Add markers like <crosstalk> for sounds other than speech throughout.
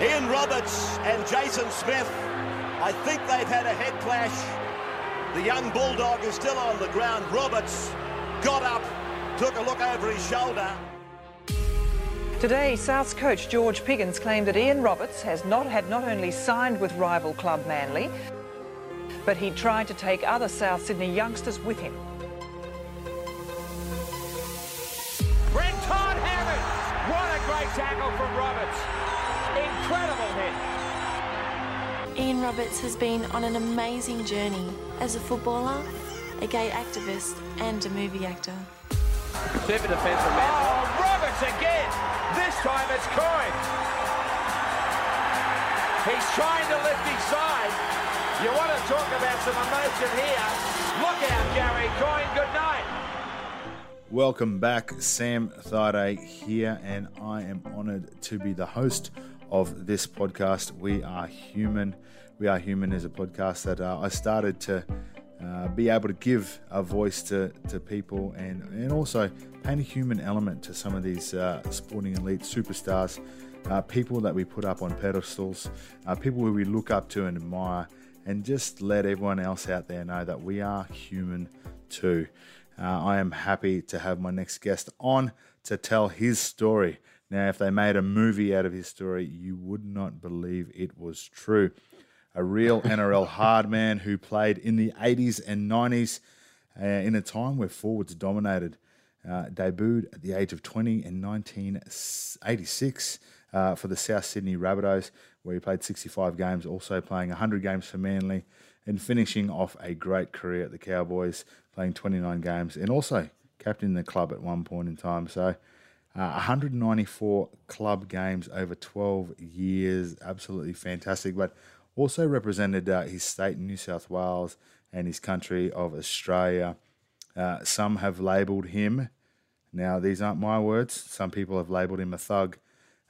Ian Roberts and Jason Smith, I think they've had a head clash. The young Bulldog is still on the ground. Roberts got up, took a look over his shoulder. Today, South's coach George Piggins claimed that Ian Roberts has not had not only signed with rival club Manly, but he tried to take other South Sydney youngsters with him. Brent Todd Hammond. What a great tackle from Roberts. Incredible hit. Ian Roberts has been on an amazing journey as a footballer, a gay activist, and a movie actor. Super defence from Oh, Roberts again. This time it's Coyne. He's trying to lift his side. You want to talk about some emotion here. Look out, Gary Coyne. Good night. Welcome back, Sam Thaiday here, and I am honoured to be the host of this podcast. We are human. We are human is a podcast that uh, I started to uh, be able to give a voice to, to people and, and also paint a human element to some of these uh, sporting elite superstars, uh, people that we put up on pedestals, uh, people who we look up to and admire, and just let everyone else out there know that we are human too. Uh, I am happy to have my next guest on to tell his story. Now, if they made a movie out of his story, you would not believe it was true. A real <laughs> NRL hard man who played in the 80s and 90s uh, in a time where forwards dominated. Uh, debuted at the age of 20 in 1986 uh, for the South Sydney Rabbitohs, where he played 65 games, also playing 100 games for Manly, and finishing off a great career at the Cowboys, playing 29 games, and also captaining the club at one point in time. So, uh, 194 club games over 12 years, absolutely fantastic. But also represented uh, his state, New South Wales, and his country of Australia. Uh, some have labelled him, now these aren't my words, some people have labelled him a thug,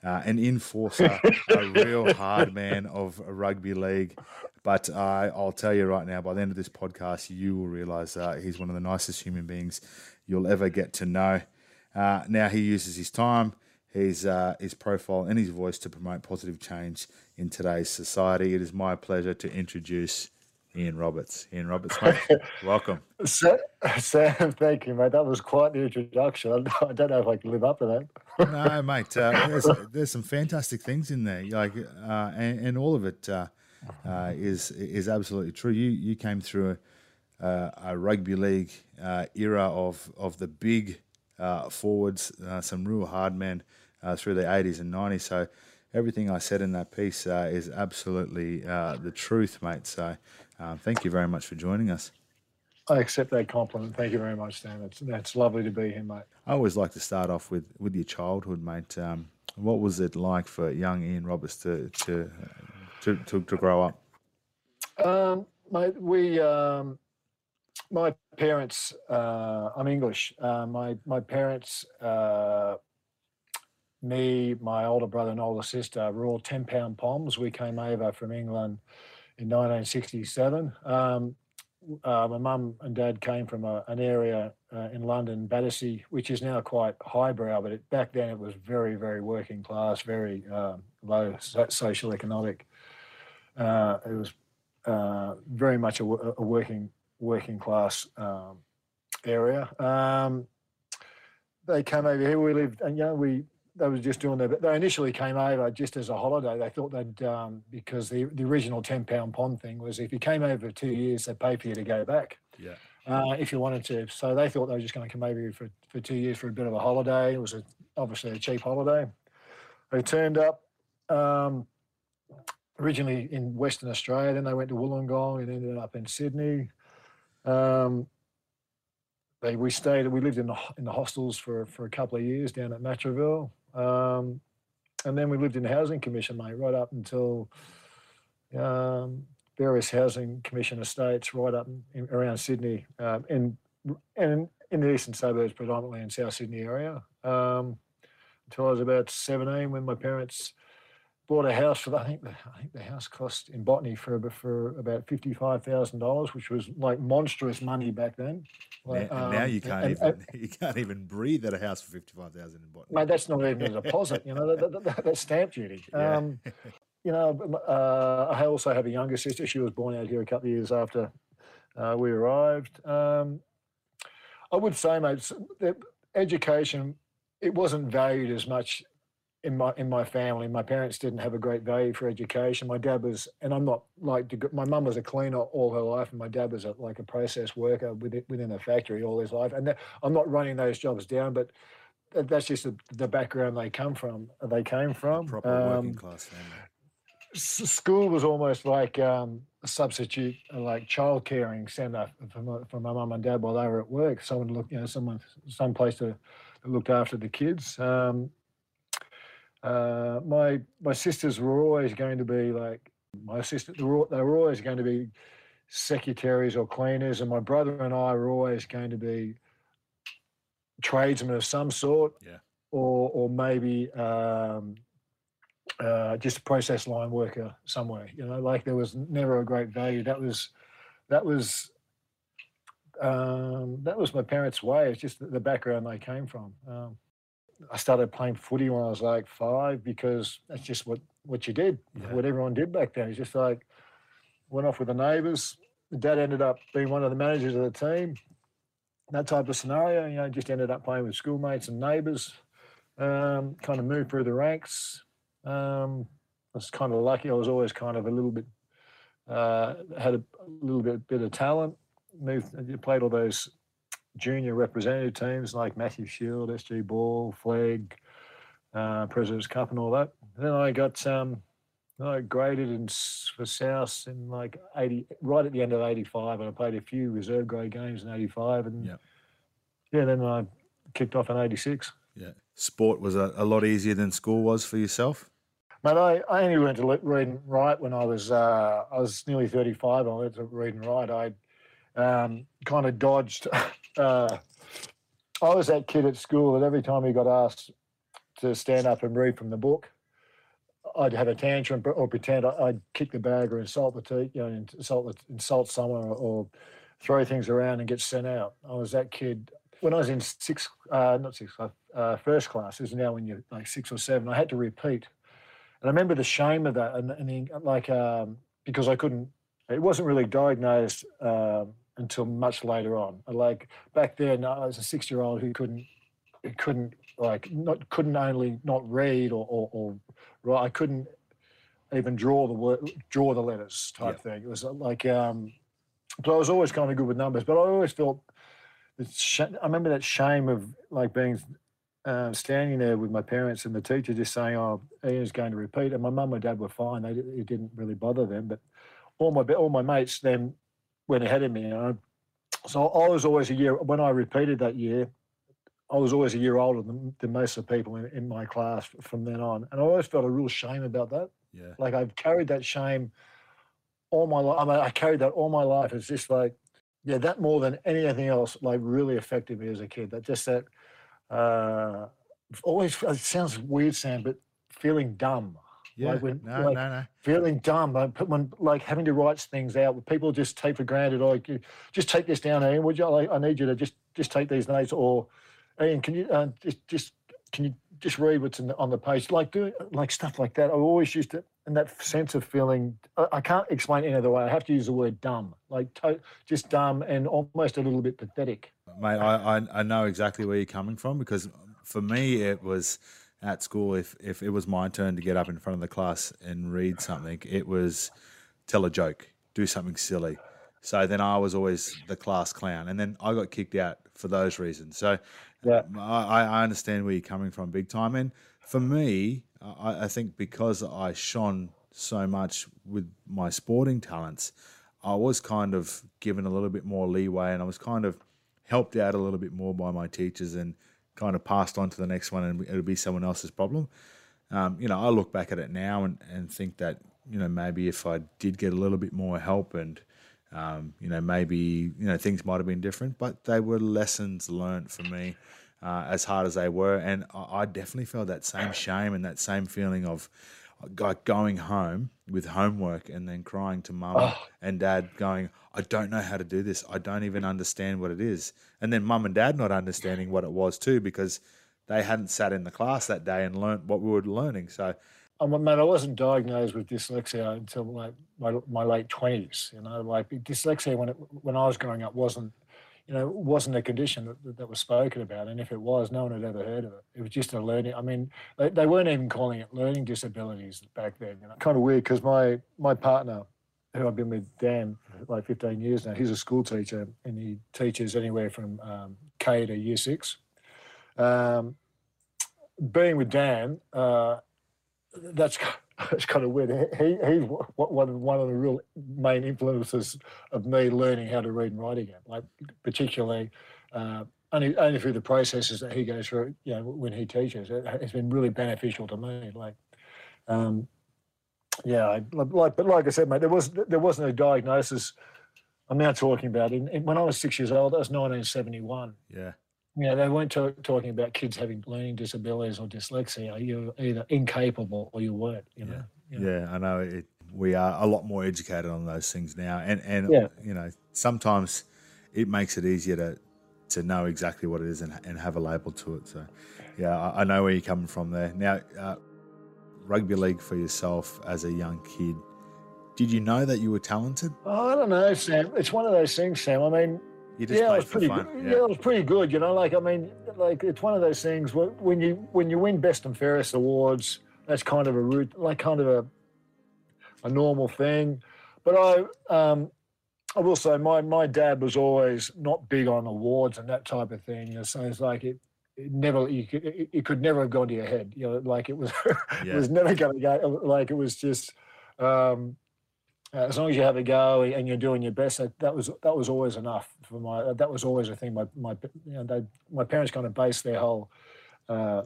uh, an enforcer, a real <laughs> hard man of rugby league. But I'll tell you right now, by the end of this podcast, you will realise uh, he's one of the nicest human beings you'll ever get to know. Uh, now he uses his time, his uh, his profile, and his voice to promote positive change in today's society. It is my pleasure to introduce Ian Roberts. Ian Roberts, mate, <laughs> welcome. Sam, thank you, mate. That was quite the introduction. <laughs> I don't know if I can live up to that. no, mate. Uh, <laughs> there's, there's some fantastic things in there, like, uh, and, and, all of it uh, uh, is is absolutely true. You you came through a, a rugby league uh, era of of the big forwards, some real hard men through the 80s and 90s. So everything I said in that piece is absolutely the truth, mate. So uh, thank you very much for joining us. I accept that compliment. Thank you very much, Stan. It's, it's lovely to be here, mate. I always like to start off with, with your childhood, mate. Um, what was it like for young Ian Roberts to to to, to, to grow up? Um, mate, we um, my parents. Uh, I'm English. Uh, my my parents, uh, me, my older brother and older sister, were all ten pound poms. We came over from England in 1967. Um, uh, my mum and dad came from a, an area uh, in London, Battersea, which is now quite highbrow, but it, back then it was very, very working class, very uh, low so- social economic. Uh, it was very much a, a, working working class um, area. Um, they came over here. We lived, and you know, we they were just doing their. They initially came over just as a holiday. They thought they'd um, because the the original ten pound pom thing was if you came over for two years, they'd pay for you to go back. Yeah. Uh, if you wanted to, so they thought they were just going to come over for, for two years for a bit of a holiday. It was a, obviously a cheap holiday. They turned up um, originally in Western Australia, then they went to Wollongong and ended up in Sydney. Um, they, we stayed, we lived in the in the hostels for for a couple of years down at Matraville. Um, and then we lived in the housing commission, mate, right up until um, various housing commission estates right up in, around Sydney um, and in, in the eastern suburbs, predominantly in South Sydney area. Um, until I was about 17 when my parents bought a house for the, I think the, I think the house cost in Botany for for about fifty five thousand dollars, which was like monstrous money back then. Now, Like, and now um, you can't and- even and- <laughs> you can't even breathe at a house for fifty five thousand in Botany. Mate, that's not even a deposit. You know, that, that, that- that's stamp duty. <laughs> Yeah. Um, you know, uh, I also have a younger sister. She was born out here a couple of years after uh, we arrived. Um, I would say, mate, that education it wasn't valued as much in my in my family. My parents didn't have a great value for education. My dad was, and I'm not like my mum was a cleaner all her life, and my dad was a, like a process worker within, within a factory all his life. And that, I'm not running those jobs down, but that, that's just the, the background they come from. They came from. Proper working Um, class family. s- school was almost like um, a substitute, like child caring centre for my, for my mum and dad while they were at work. Someone to look, you know, someone, some place to, looked after the kids. Um, uh, my my sisters were always going to be like my sisters They were, they were always going to be secretaries or cleaners, and my brother and I were always going to be tradesmen of some sort. Yeah. Or or maybe um, uh, just a process line worker somewhere. You know, like there was never a great value. That was that was um, that was my parents' way. It's just the- the background they came from. Um, I started playing footy when I was like five because that's just what what you did. Yeah. What everyone did back then. It's just like went off with the neighbours. Dad ended up being one of the managers of the team. That type of scenario, you know, just ended up playing with schoolmates and neighbours. Um, kind of moved through the ranks. Um, I was kind of lucky. I was always kind of a little bit uh, had a, little bit bit of talent. Moved, played all those junior representative teams like Matthew Shield, SG Ball, Flegg, uh, President's Cup, and all that. Then I got um, I graded in for South in like eighty, right at the end of eighty five, and I played a few reserve grade games in eighty five, and Yep. yeah, then I kicked off in eighty six. Yeah, sport was a, a lot easier than school was for yourself. Mate, I, I only went to read and write when I was uh, I was nearly thirty five. I went to read and write. I um, kind of dodged. <laughs> Uh, I was that kid at school that every time he got asked to stand up and read from the book, I'd have a tantrum or pretend I'd kick the bag or insult the te- you know, insult insult someone or, or throw things around and get sent out. I was that kid when I was in sixth, uh, not sixth, class, uh, first class. Is now when you're like six or seven. I had to repeat, and I remember the shame of that, and, and the, like um, because I couldn't. It wasn't really diagnosed um, until much later on. Like back then, I was a six-year-old who couldn't, couldn't like not couldn't only not read or or, or write. I couldn't even draw the word, draw the letters type thing. It was uh, like, um, but I was always kind of good with numbers. But I always felt, sh- I remember that shame of like being uh, standing there with my parents and the teacher just saying, "Oh, Ian's going to repeat," and my mum and dad were fine. They it didn't really bother them, but all my all my mates then went ahead of me. You know? So I was always a year when I repeated that year. I was always a year older than, than most of the people in, in my class from then on, and I always felt a real shame about that. Yeah, Like I've carried that shame all my life. I, mean, I carried that all my life. It's just like, yeah, that more than anything else, like really affected me as a kid. That just that, uh, always it sounds weird, Sam, but feeling dumb, yeah. when- no, like- no, no. feeling dumb. Like when like having to write things out, people just take for granted, like you just take this down, Ian. Would you? Like, I need you to just just take these notes, or Ian, can you uh, just just can you just read what's in the, on the page, like doing like stuff like that. I always used to, and that sense of feeling. I, I can't explain any other way. I have to use the word dumb, like to, just dumb and almost a little bit pathetic. Mate, I, I, I know exactly where you're coming from because for me it was at school if, if it was my turn to get up in front of the class and read something, it was tell a joke, do something silly. So then I was always the class clown, and then I got kicked out for those reasons. So Yeah. Um, I, I understand where you're coming from big time. And for me, I, I think because I shone so much with my sporting talents, I was kind of given a little bit more leeway and I was kind of helped out a little bit more by my teachers and kind of passed on to the next one and it'll be someone else's problem. Um, you know, I look back at it now and, and think that, you know, maybe if I did get a little bit more help and, um, you know, maybe, you know, things might have been different, but they were lessons learned for me uh, as hard as they were. And I, I definitely felt that same shame and that same feeling of, like going home with homework and then crying to mum Oh. and dad, going, "I don't know how to do this. I don't even understand what it is." And then mum and dad not understanding what it was too because they hadn't sat in the class that day and learnt what we were learning. So I'm, man, I wasn't diagnosed with dyslexia until like my, my late twenties. You know, like dyslexia when it, when I was growing up wasn't, you know, wasn't a condition that, that was spoken about, and if it was, no one had ever heard of it. It was just a learning. I mean, they, they weren't even calling it learning disabilities back then. You know, kind of weird because my my partner, who I've been with Dan like 15 years now, he's a school teacher and he teaches anywhere from um, K to year six. Um, being with Dan. Uh, that's <laughs> that's kind of weird. He he's one one of the real main influences of me learning how to read and write again. Like particularly, uh, only only through the processes that he goes through. You know, when he teaches, it, it's been really beneficial to me. Like, um, yeah, I, like but like I said, mate, there was there wasn't a diagnosis. I'm now talking about in- when I was six years old. That was 1971 yeah, yeah, they weren't ta- talking about kids having learning disabilities or dyslexia. You're either incapable or you weren't. You know. yeah, Yeah. yeah. I know it, we are a lot more educated on those things now, and and Yeah. you know sometimes it makes it easier to to know exactly what it is and, and have a label to it. So yeah, I, I know where you're coming from there. Now, uh, rugby league for yourself as a young kid. Did you know that you were talented? Oh, I don't know, Sam. It's one of those things, Sam. I mean, You just yeah, I played was pretty. fun. Good. Yeah. it was pretty good. You know, like I mean, like it's one of those things where when you when you win best and fairest awards, that's kind of a root, like kind of a a normal thing. But I, um, I will say, my my dad was always not big on awards and that type of thing. You know, so it's like it. It never you could it, it could never have gone to your head you know like it was <laughs> it was never going to go like it was just um uh, as long as you have a go and you're doing your best, that, that was that was always enough for my. That was always a thing. My my you know they, my parents kind of based their whole uh,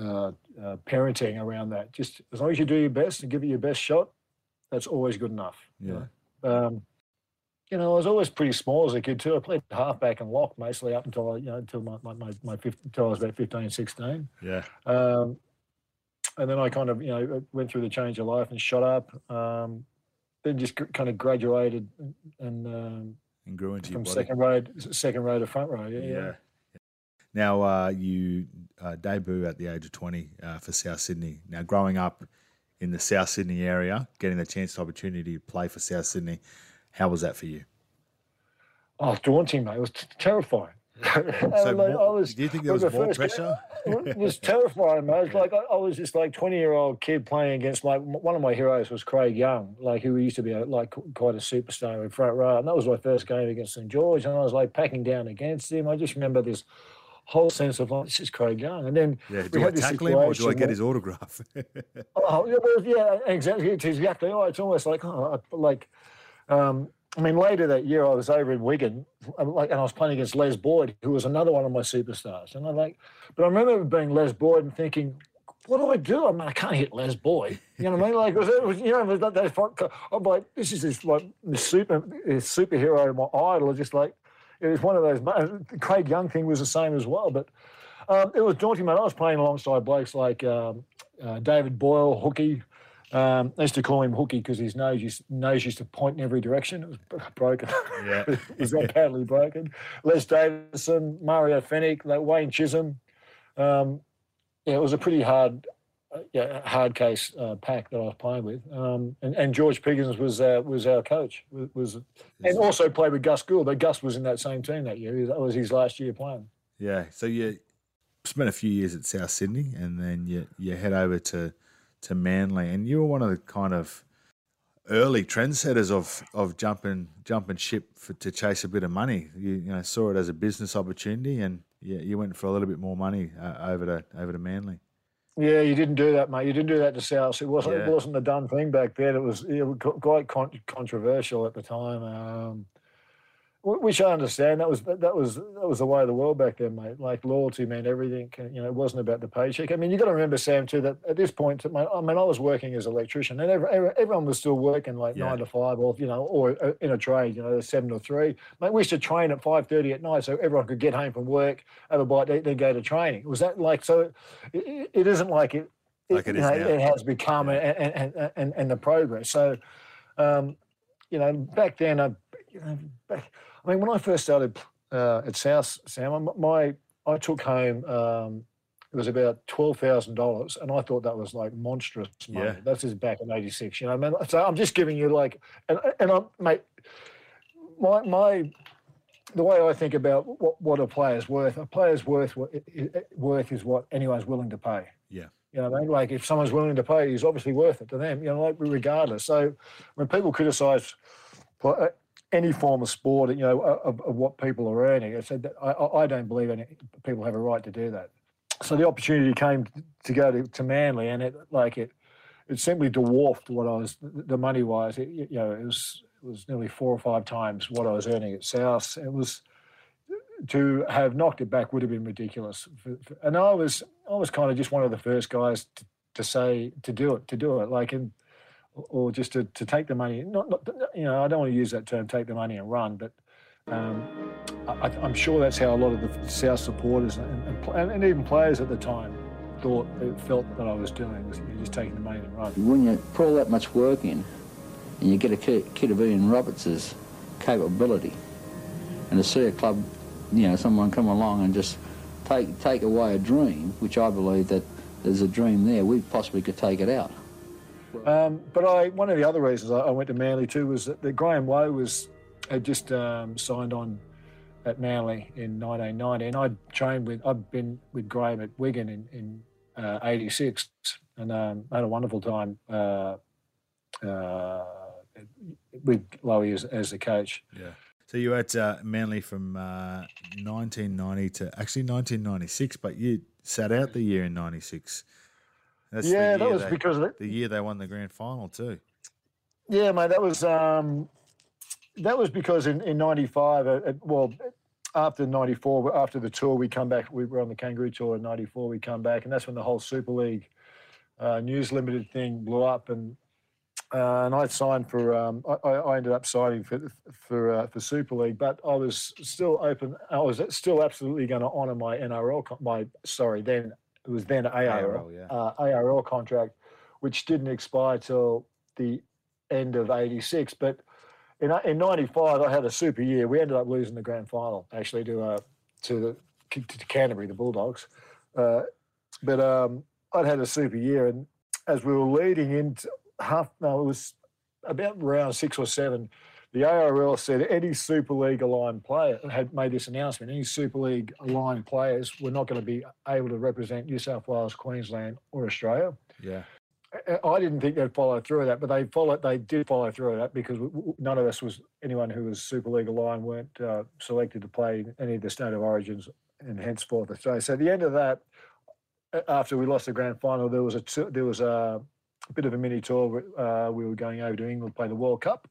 uh, uh, parenting around that. Just as long as you do your best and give it your best shot, that's always good enough. Yeah. Um, you know, I was always pretty small as a kid too. I played halfback and lock mostly up until I, you know until my my my, my 15, until I was about 15, 16. Yeah. Um, and then I kind of, you know, went through the change of life and shot up. Um, then just gr- kind of graduated and um, And grew into from second row, second row to front row. Yeah, Yeah. yeah. Now uh, you uh, debut at the age of 20 uh, for South Sydney. Now growing up in the South Sydney area, getting the chance, to opportunity to play for South Sydney, how was that for you? Oh, daunting, mate. It was t- terrifying. <laughs> So Like, more- I was- do you think there was was more pressure? <laughs> it was terrifying, mate. Like I, I was just like twenty year old kid playing against like m- one of my heroes was Craig Young, like who used to be a, like quite a superstar in front row, and that was my first game against St George, and I was like packing down against him. I just remember this whole sense of like this is Craig Young, and then Yeah, we do I had this tackle him or do I get where- his autograph? <laughs> Oh, yeah, yeah, exactly. It's exactly. right. It's almost like, oh, I- like, um, I mean, later that year, I was over in Wigan, like, and I was playing against Les Boyd, who was another one of my superstars. And I like, but I remember being Les Boyd and thinking, what do I do? I mean, I can't hit Les Boyd. You know what I mean? Like, <laughs> was, it was, you know, was that, I'm like, this is this like this super this superhero, my idol. Just like, it was one of those. The Craig Young thing was the same as well, but um, it was daunting, man. I was playing alongside blokes like um, uh, David Boyle, Hookie. Um, I used to call him Hooky because his nose used, nose used to point in every direction. It was broken. Yeah. <laughs> He's <laughs> that badly broken. Les Davidson, Mario Fenech, like Wayne Chisholm. Um, yeah, it was a pretty hard, uh, yeah, hard case uh, pack that I was playing with. Um, and, and George Piggins was uh, was our coach. Was, was and also played with Gus Gould. But Gus was in that same team that year. That was his last year playing. yeah. So you spent a few years at South Sydney and then you, you head over to, to Manly and you were one of the kind of early trendsetters of, of jumping jumping ship for, to chase a bit of money. You, you know saw it as a business opportunity and you, you went for a little bit more money uh, over to over to Manly. Yeah, you didn't do that, mate. You didn't do that to South. It wasn't. Yeah. It wasn't a done thing back then. It was, it was quite con- controversial at the time. Um, which I understand. That was that was that was the way of the world back then, mate. Like loyalty meant everything. You know, it wasn't about the paycheck. I mean, you got to remember, Sam, too, that at this point, I mean, I was working as an electrician, and every, every, everyone was still working like Yeah. nine to five, or you know, or uh, in a trade, you know, seven to three. Mate, we used to train at five thirty at night, so everyone could get home from work, have a bite, then go to training. Was that like so? It, it isn't like it like it is you know, now. it has become and, and, and, and the progress. So, um, you know, back then, I, you know, back, I mean, when I first started uh, at South, Sam, my I took home um, it was about twelve thousand dollars, and I thought that was like monstrous money. Yeah. That's just back in '86, you know. I mean, so I'm just giving you like, and and I, mate, my my the way I think about what, what a player's worth, a player's worth what- i- i- worth is what anyone's willing to pay. Yeah. You know, what I mean, like if someone's willing to pay, he's obviously worth it to them. You know, like regardless. So when people criticise any form of sport, you know, of, of what people are earning, I said that I, I don't believe any people have a right to do that. So the opportunity came to go to, to Manly, and it like it it simply dwarfed what I was the money wise. It, you know, it was it was nearly four or five times what I was earning at South. It was to have knocked it back would have been ridiculous. And I was I was kind of just one of the first guys to, to say to do it to do it like in or just to, to take the money. Not, not you know I don't want to use that term take the money and run, but um, I, I'm sure that's how a lot of the South supporters and, and, and even players at the time thought felt that I was doing was just taking the money and run. When you put all that much work in and you get a kid, of Ian Roberts' capability and to see a club, you know, someone come along and just take take away a dream, which I believe that there's a dream there, we possibly could take it out. Um, but I, one of the other reasons I, I went to Manly too was that, that Graham Lowe was had just um, signed on at Manly in 1990, and I'd trained with I'd been with Graham at Wigan in in uh, '86, and um, had a wonderful time uh, uh, with Lowe as, as the coach. Yeah. So you were at uh, Manly from uh, 1990 to actually 1996, but you sat out the year in '96. That's yeah, that was they- because of it. the year they won the grand final too. Yeah, mate, that was um, that was because in in '95, uh, uh, well, after '94, after the tour, we come back. We were on the Kangaroo tour in '94. We come back, and that's when the whole Super League uh, News Limited thing blew up, and uh, and I signed for. Um, I, I ended up signing for for uh, for Super League, but I was still open. I was still absolutely going to honour my NRL, my sorry, then it was then ARL, ARL, yeah. uh, ARL contract, which didn't expire till the end of '86. But in in '95, I had a super year. We ended up losing the grand final actually to uh, to the to Canterbury, the Bulldogs. Uh, but um, I'd had a super year, and as we were leading into half, no, it was about round six or seven. The ARL said any Super League aligned player had made this announcement. Any Super League aligned players were not going to be able to represent New South Wales, Queensland, or Australia. Yeah. I- didn't think they'd follow through with that, but they followed. They did follow through with that because none of us was anyone who was Super League aligned weren't uh, selected to play any of the state of origins and henceforth Australia. So at the end of that, after we lost the grand final, there was a there was a bit of a mini tour. Uh, we were going over to England to play the World Cup,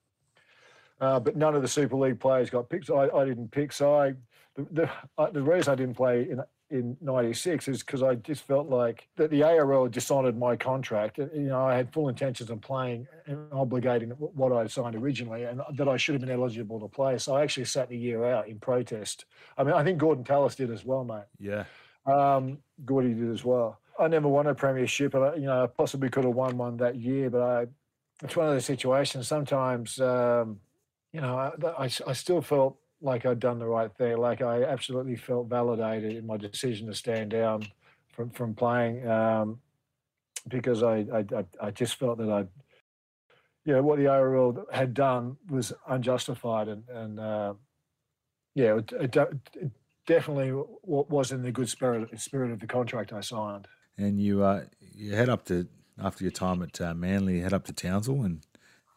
uh, but none of the Super League players got picked. So I, I didn't pick. So I, the the, uh, the reason I didn't play in in '96 is because I just felt like that the ARL had dishonoured my contract. You know, I had full intentions of playing and obligating what I signed originally, and that I should have been eligible to play. So I actually sat the year out in protest. I mean, I think Gorden Tallis did as well, mate. Yeah. Um, Gordy did as well. I never won a premiership, and I, you know, I possibly could have won one that year, but I, it's one of those situations. Sometimes, um, you know, I, I, I still felt like I'd done the right thing. Like I absolutely felt validated in my decision to stand down from from playing um, because I, I I just felt that I, you know, what the ARL had done was unjustified, and and uh, yeah, it, it, it definitely was in the good spirit spirit of the contract I signed. And you uh, you head up to after your time at uh, Manly, you head up to Townsville and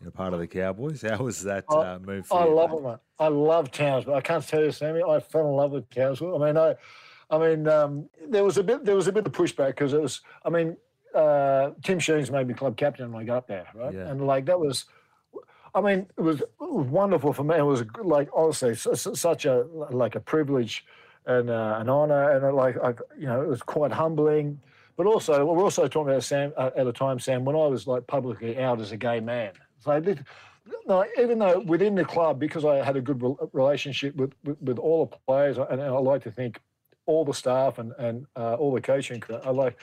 you're part of the Cowboys. <laughs> How was that I- uh, move? I you, love mate? I love Townsville. I can't tell you, Sammy. I fell in love with Townsville. I mean, I, I mean, um, there was a bit, there was a bit of pushback because it was. I mean, uh, Tim Sheens made me club captain when I got up there, right? Yeah. And like that was, I mean, it was, it was wonderful for me. It was like honestly su- su- such a like a privilege and uh, an honour, and uh, like I, you know, it was quite humbling. But also, we're also talking about Sam uh, at a time, Sam, when I was like publicly out as a gay man. This, no, even though within the club, because I had a good re- relationship with, with, with all the players, and I like to think all the staff and, and uh, all the coaching, I like,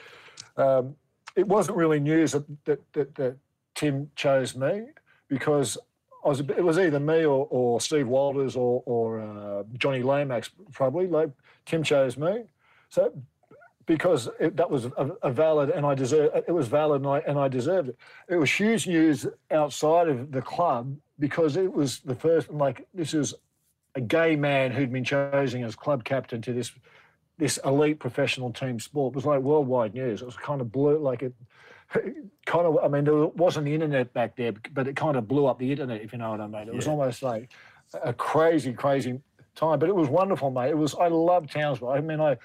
um, it wasn't really news that, that, that, that Tim chose me because was it was either me or, or Steve Walters or, or uh, Johnny Lomax probably. Like Tim chose me, so because it, that was a, a, valid and I deserve it was valid and I, and I deserved it. It was huge news outside of the club because it was the first like this is a gay man who'd been chosen as club captain to this this elite professional team sport. It was like worldwide news. It was kind of blue like it <laughs> kind of, I mean, there wasn't the internet back there, but it kind of blew up the internet, if you know what I mean. It was almost like a crazy, crazy time, but it was wonderful, mate. It was, I loved Townsville. I mean, I,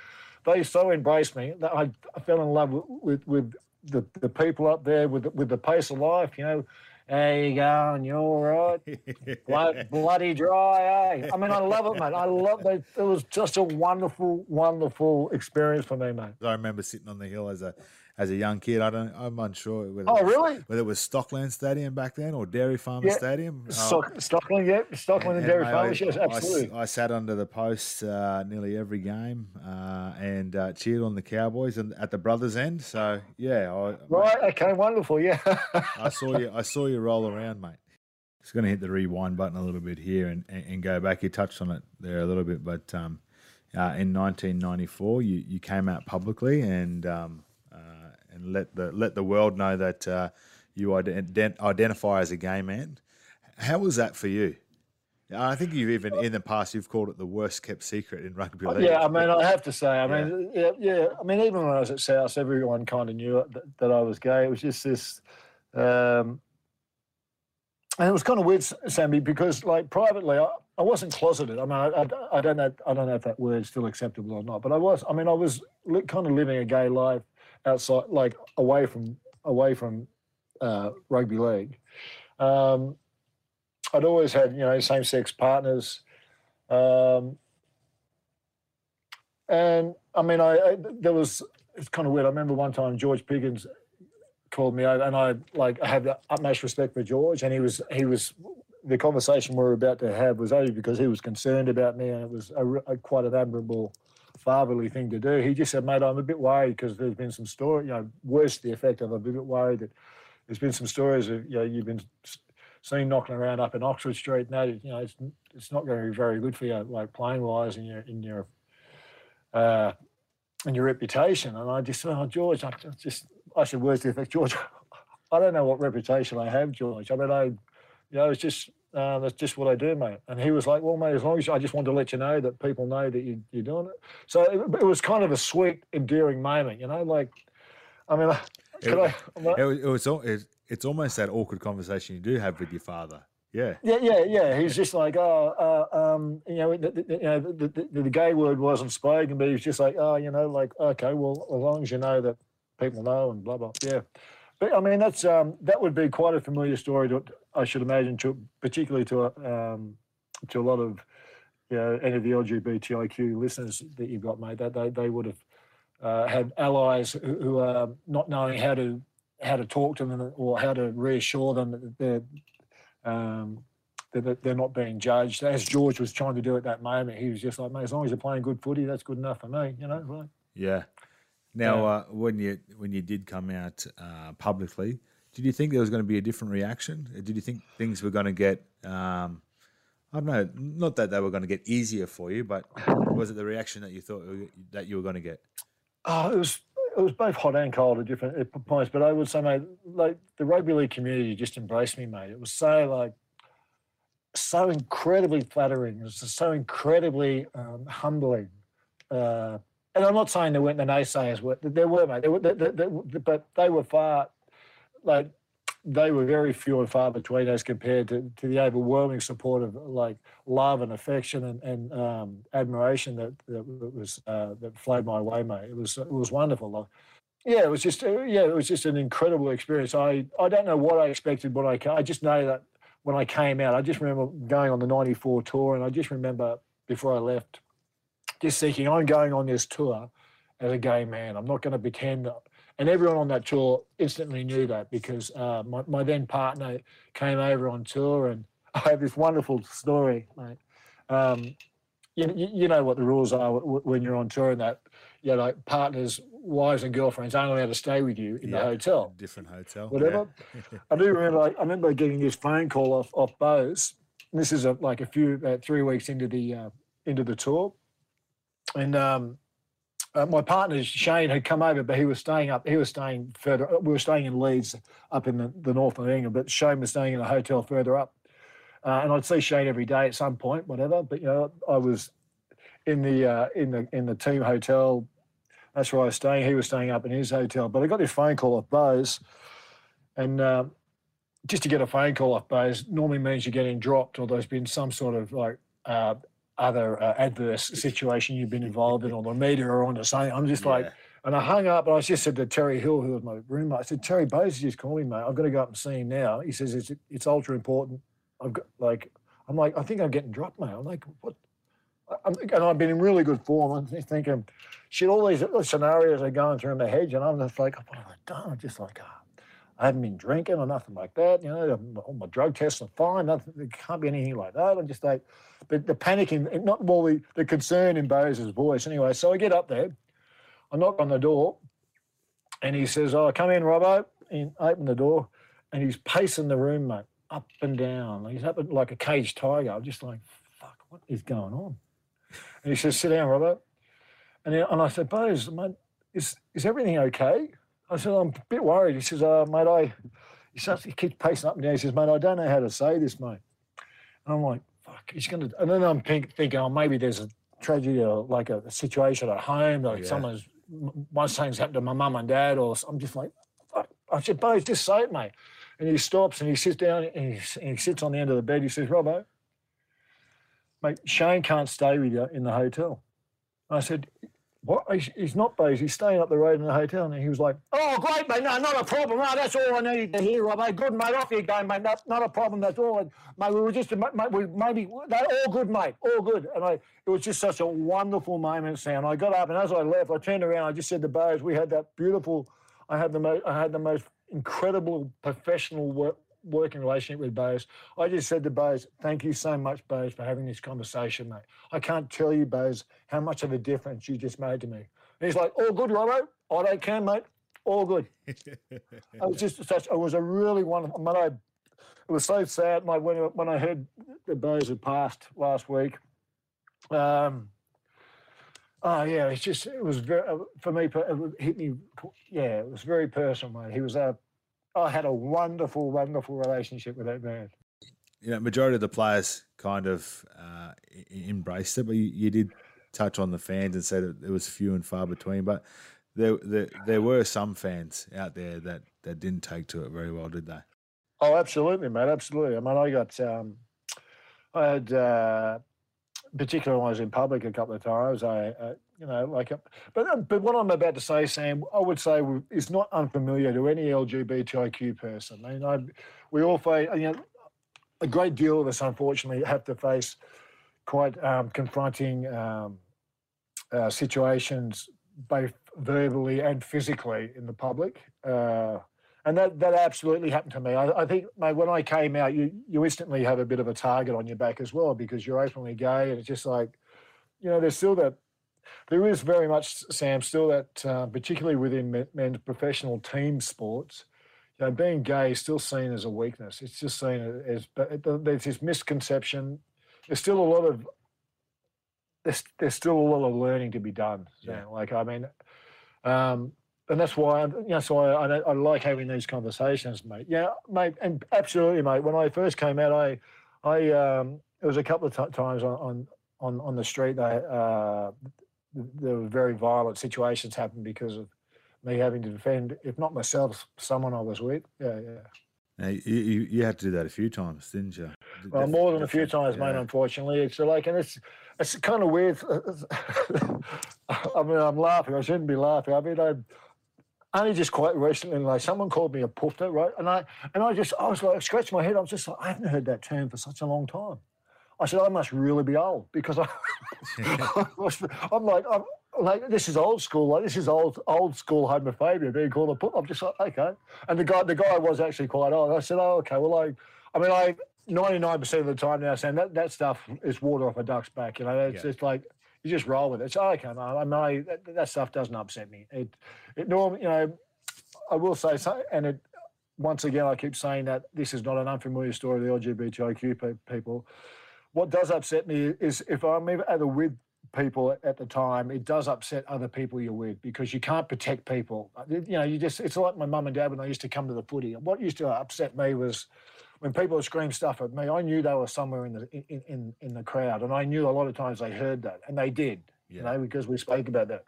they so embraced me that I, I fell in love with, with, with the, the people up there, with, with the pace of life, you know. There you go, and you're all right. <laughs> Blood, bloody dry, eh? I mean, I love it, mate. I love it. It was just a wonderful, wonderful experience for me, mate. I remember sitting on the hill as a as a young kid. I don't. I'm unsure whether. Oh, it was, really? Whether it was Stockland Stadium back then or Dairy Farmer Yeah. Stadium. Stock, Stockland, yeah, Stockland and, Dairy mate, Farmers, I- yes, absolutely. I, sat under the post uh, nearly every game uh, and uh, cheered on the Cowboys and at the brothers' end. So yeah, I, right, okay, wonderful, yeah. I saw you. I saw you roll around, mate. Just going to hit the rewind button a little bit here and, and, and go back. You touched on it there a little bit, but um, uh, in 1994, you, you came out publicly and um, and let the let the world know that uh, you ident- identify as a gay man. How was that for you? I think you've even in the past you've called it the worst kept secret in rugby league. yeah, I mean, I have to say, I mean, yeah, yeah. I mean, even when I was at South, everyone kind of knew it, that, that I was gay. It was just this, um, and it was kind of weird, Sammy, because like privately, I, I wasn't closeted. I mean, I, I, I don't know, I don't know if that word's still acceptable or not, but I was. I mean, I was li- kind of living a gay life outside, like away from away from uh, rugby league. Um, I'd always had, you know, same sex partners. Um, and I mean, I, I there was it's kind of weird. I remember one time George Piggins called me over, and I like I had the utmost respect for George, and he was he was the conversation we were about to have was only because he was concerned about me, and it was a, a- quite an admirable fatherly thing to do. He just said, "Mate, I'm a bit worried because there's been some story, you know, worse the effect of a bit worried that there's been some stories of you know you've been seen knocking around up in Oxford Street. Now you know it's it's not going to be very good for you, like playing wise in your in your uh, and your reputation. And I just said, oh, George, I just, I said, words the effect, George, <laughs> I don't know what reputation I have, George. I mean, I, you know, it's just, uh, that's just what I do, mate. And he was like, well, mate, as long as you, I just want to let you know that people know that you, you're doing it. So it, it was kind of a sweet, endearing moment, you know, like, I mean, <laughs> could I, like- It, was, it was it's, it's almost that awkward conversation you do have with your father. Yeah. Yeah, yeah, yeah. He's just like, oh, uh, um, you know, the, the, you know, the, the, the gay word wasn't spoken, but he was just like, oh, you know, like, okay, well, as long as you know that people know and blah blah. Yeah, but I mean, that's um, that would be quite a familiar story to, I should imagine, to particularly to a, um, to a lot of, you know, any of the LGBTIQ listeners that you've got, mate. That they they would have uh, had allies who, who are not knowing how to how to talk to them or how to reassure them that they're um, that they're not being judged. As George was trying to do at that moment, he was just like, mate, as long as you're playing good footy, that's good enough for me. You know, like, Yeah. Now, Yeah. uh, when you when you did come out uh, publicly, did you think there was going to be a different reaction? Did you think things were going to get? Um, I don't know. Not that they were going to get easier for you, but was it the reaction that you thought that you were going to get? oh, it was it was both hot and cold at different at points. But I would say, mate, like the rugby league community just embraced me, mate. It was so like so incredibly flattering. It was so incredibly um, humbling. Uh, and I'm not saying there weren't the naysayers. Were there were, mate. There were, but they were far like they were very few and far between as compared to, to the overwhelming support of like love and affection and, and um, admiration that, that was uh, that flowed my way, mate. It was it was wonderful. Like, yeah, it was just uh, yeah, it was just an incredible experience. I I don't know what I expected when I I just know that when I came out, I just remember going on the '94 tour, and I just remember before I left, just thinking I'm going on this tour as a gay man. I'm not going to pretend. that- And everyone on that tour instantly knew that because uh, my, my then partner came over on tour, and <laughs> I have this wonderful story, mate. Um, you, you know what the rules are when you're on tour and that, you know, like partners, wives and girlfriends aren't allowed to stay with you in the hotel Different hotel. whatever. I do remember. I, I remember getting this phone call off off Bose. And this is a, like a few uh, three weeks into the uh, into the tour, and um, uh, my partner Shane had come over, but he was staying up. He was staying further. We were staying in Leeds, up in the, the north of England, but Shane was staying in a hotel further up. Uh, and I'd see Shane every day at some point, whatever. But you know, I was in the uh, in the in the team hotel. That's where I was staying. He was staying up in his hotel. But I got this phone call off Bose, and uh, just to get a phone call off Bose normally means you're getting dropped, or there's been some sort of like uh, other uh, adverse situation you've been involved in, or the media or on the same. I'm just like, and I hung up, and I just said to Terry Hill, who was my roommate, I said, Terry Bose is just calling me, mate. I've got to go up and see him now. He says it's it's ultra important. I've got like, I'm like, I think I'm getting dropped, mate. I'm like, what? I'm, and I've been in really good form. I'm thinking, shit, all these scenarios are going through my head, and I'm just like, what have I done? I'm just like, ah, I haven't been drinking or nothing like that. You know, all my drug tests are fine. Nothing, there can't be anything like that. I'm just like, but the panicking, not well, the, the concern in Bose's voice. Anyway, so I get up there, I knock on the door, and he says, "Oh, come in, Robbo." And open the door, and he's pacing the room, mate, up and down. He's up like a caged tiger. I'm just like, fuck, what is going on? And he says, "Sit down, Robbo." And, he, and I said, "Bose, mate, is is everything okay?" I said, "I'm a bit worried." He says, "Uh, mate, I." He starts, he keeps pacing up and down. He says, "Mate, I don't know how to say this, mate." And I'm like, "Fuck, he's gonna." And then I'm think, thinking, "Oh, maybe there's a tragedy or like a, a situation at home, like Yeah. someone's one thing's happened to my mum and dad, or I'm just like, Fuck. I said, Bose, just say it, mate. And he stops and he sits down and he, and he sits on the end of the bed. He says, Robbo, mate, Shane can't stay with you in the hotel. I said, what? He's, not Bose. He's staying up the road in the hotel. And he was like, oh, great, mate. No, not a problem. No, that's all I needed to hear, Robbo. Good, mate. Off you go, mate. Not, not a problem. That's all. And, mate, we were just, mate, we maybe, all good, mate. All good. And I, it was just such a wonderful moment, Sam. I got up and as I left, I turned around. I just said to Bose, we had that beautiful, I had the most, I had the most incredible professional work, working relationship with Bose. I just said to Bose, thank you so much, Bose, for having this conversation, mate. I can't tell you, Bose, how much of a difference you just made to me. And he's like, all good, Robbo. I don't care, mate. All good. It was just such. It was a really wonderful. When I, it was so sad. My when when I heard that Bose had passed last week. Um. Oh yeah, it's just it was very uh, for me. It hit me. Yeah, it was very personal, mate. He was a. I had a wonderful, wonderful relationship with that man. you know, majority of the players kind of uh, embraced it, but you, you did touch on the fans and said it was few and far between. But there, there, there were some fans out there that, that didn't take to it very well, did they? Oh, absolutely, mate. Absolutely. I mean, I got, um, I had, uh, particularly when I was in public a couple of times, I, uh, you know, like, uh, but uh, but what I'm about to say, Sam, I would say is not unfamiliar to any LGBTIQ person. I mean, I, we all face, you know, a great deal of us, unfortunately, have to face quite um, confronting um, uh, situations, both verbally and physically, in the public. Uh, and that, that absolutely happened to me. I, I think, mate, when I came out, you, you instantly have a bit of a target on your back as well because you're openly gay, and it's just like, you know, there's still that. There is very much, Sam, still that, uh, particularly within men's professional team sports, you know, being gay is still seen as a weakness. It's just seen as, but there's this misconception. There's still a lot of, there's, there's still a lot of learning to be done. Yeah. Like, I mean, um, and that's why, I'm- you know, so I, I, I like having these conversations, mate. Yeah, mate, and absolutely, mate. When I first came out, I, I, um, it was a couple of ti times on, on, on, on the street. That, uh, there were very violent situations happened because of me having to defend, if not myself, someone I was with. Yeah, yeah. Now, you, you, you had to do that a few times, didn't you? Well, Def- more than a few times, mate. Unfortunately, it's like, and it's it's kind of weird. <laughs> I mean, I'm laughing. I shouldn't be laughing. I mean, I only just quite recently, like someone called me a puffer, right? And I and I just I was like, scratching my head. I was just like, I haven't heard that term for such a long time. I said, I must really be old because I, <laughs> I'm like, I'm like, this is old school. Like, this is old old school homophobia being called a put. I'm just like, okay. And the guy, the guy was actually quite old. I said, oh, okay. Well, I, I mean, I, 99% of the time now, saying that, that stuff is water off a duck's back. You know, it's Yeah. just like you just roll with it. It's oh, okay, man. I mean, that, that stuff doesn't upset me. It, it normally, you know, I will say, so, and it once again, I keep saying that this is not an unfamiliar story of the LGBTIQ pe- people. What does upset me is if I'm either with people at the time, it does upset other people you're with because you can't protect people. Uh, you know, you just, it's like my mum and dad when they used to come to the footy. What used to upset me was when people would scream stuff at me, I knew they were somewhere in the in, in, in the crowd, and I knew a lot of times they heard that, and they did, yeah. you know, because we spoke about that.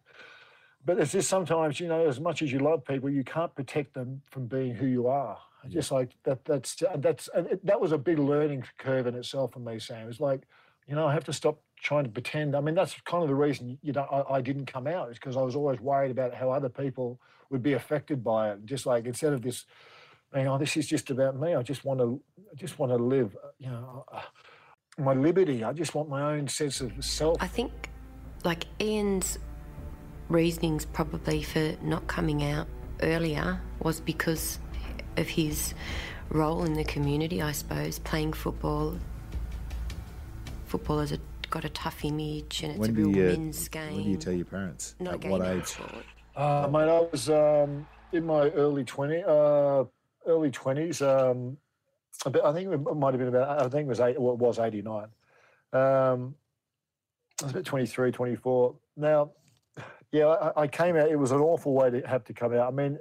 But it's just sometimes, you know, as much as you love people, you can't protect them from being who you are. Just like that. That's uh, that's and it, that was a big learning curve in itself for me, Sam. It's like, you know, I have to stop trying to pretend. I mean, that's kind of the reason you know I, I didn't come out is because I was always worried about how other people would be affected by it. Just like instead of this, you oh, know, this is just about me. I just want to, I just want to live, uh, you know, uh, uh, my liberty. I just want my own sense of self. I think, like Ian's reasonings probably for not coming out earlier was because of his role in the community, I suppose, playing football. Football has a, got a tough image and it's When a do real you men's game. when do you tell your parents? not At what age? sport. Uh, mate, I was um, in my early twenty, uh, early twenties. Um, a bit, I think it might have been about. I think it was eight. Well, it was eighty nine. Um, I was about 23, 24. Now, yeah, I, I came out. It was an awful way to have to come out. I mean,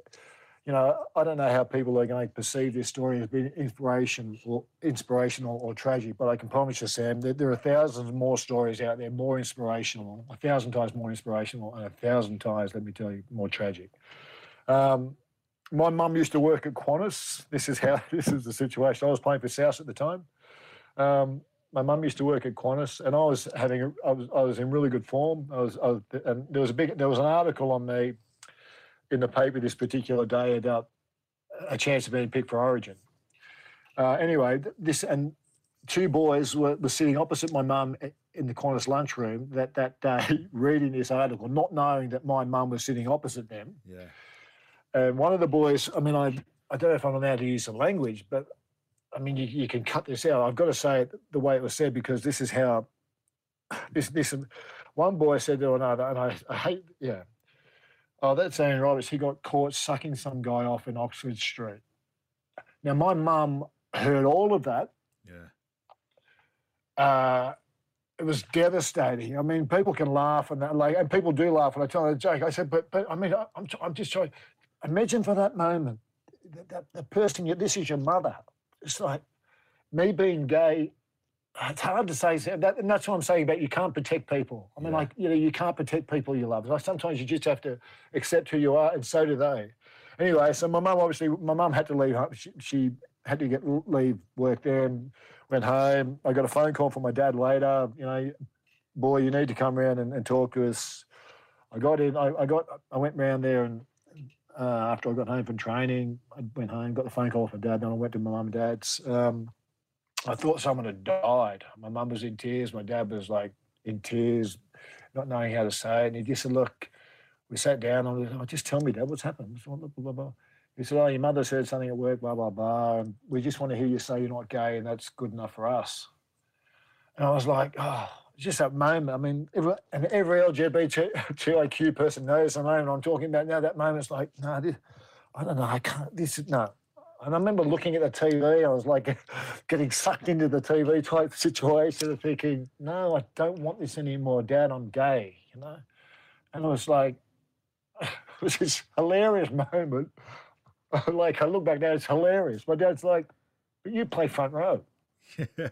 you know, I don't know how people are going to perceive this story as being inspiration or inspirational or tragic, but I can promise you, Sam, that there are thousands more stories out there, more inspirational, a thousand times more inspirational, and a thousand times, let me tell you, more tragic. Um, my mum used to work at Qantas. This is how <laughs> this is the situation. I was playing for South at the time. Um, my mum used to work at Qantas, and I was having a, I was I was in really good form. I was, I was and there was a big there was an article on me in the paper this particular day about a chance of being picked for Origin. Uh, anyway, this and two boys were, were sitting opposite my mum in the Qantas lunchroom that that day, <laughs> reading this article, not knowing that my mum was sitting opposite them. Yeah. And one of the boys, I mean, I I don't know if I'm allowed to use some language, but I mean, you, you can cut this out. I've got to say it the way it was said because this is how this this one boy said to another, and I, I hate yeah. Oh, that's Ian Roberts. He got caught sucking some guy off in Oxford Street. Now, my mum heard all of that. Yeah. Uh, it was devastating. I mean, people can laugh and that, like, and people do laugh when I tell them a joke. I said, but, but I mean, I- I'm, I'm just trying. Imagine for that moment, that, that the person you, this is your mother. It's like me being gay. It's hard to say, that, and that's what I'm saying about you can't protect people. I mean, Yeah. like you know, you can't protect people you love. Like sometimes you just have to accept who you are, and so do they. Anyway, so my mum obviously, my mum had to leave. She, she had to get leave work there and went home. I got a phone call from my dad later. You know, boy, you need to come round and, and talk to us. I got in. I, I got. I went round there and uh, after I got home from training, I went home, got the phone call from dad. Then I went to my mum and dad's. Um, I thought someone had died. My mum was in tears. My dad was like in tears, not knowing how to say it. And he just said, "Look." We sat down. I was, oh, just tell me, Dad, what's happened? Blah, blah. He said, "Oh, your mother said something at work, blah blah blah, and we just want to hear you say you're not gay, and that's good enough for us." And I was like, "Oh, just that moment. I mean, every, and every LGBTIQ person knows the moment I'm talking about now. That moment's like, no, I don't know, I can't. This is no." And I remember looking at the TV. I was like <laughs> getting sucked into the TV type situation, and thinking, "No, I don't want this anymore, Dad. I'm gay," you know. And I was like, <laughs> it was this hilarious moment. <laughs> like I look back now, it's hilarious. My dad's like, "But you play front row." I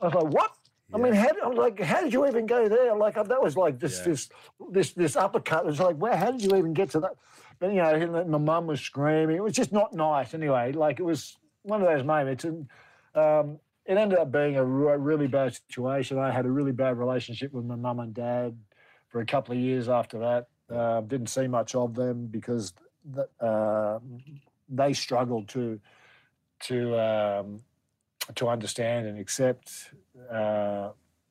was like, "What?" I mean, how, I'm like, how did you even go there? Like that was like this Yeah. this this this uppercut. It was like, where? How did you even get to that? But you know, my mum was screaming. It was just not nice. Anyway, like it was one of those moments, and um, it ended up being a re- really bad situation. I had a really bad relationship with my mum and dad for a couple of years after that. Uh, didn't see much of them because th- uh, they struggled to to um, to understand and accept. Uh,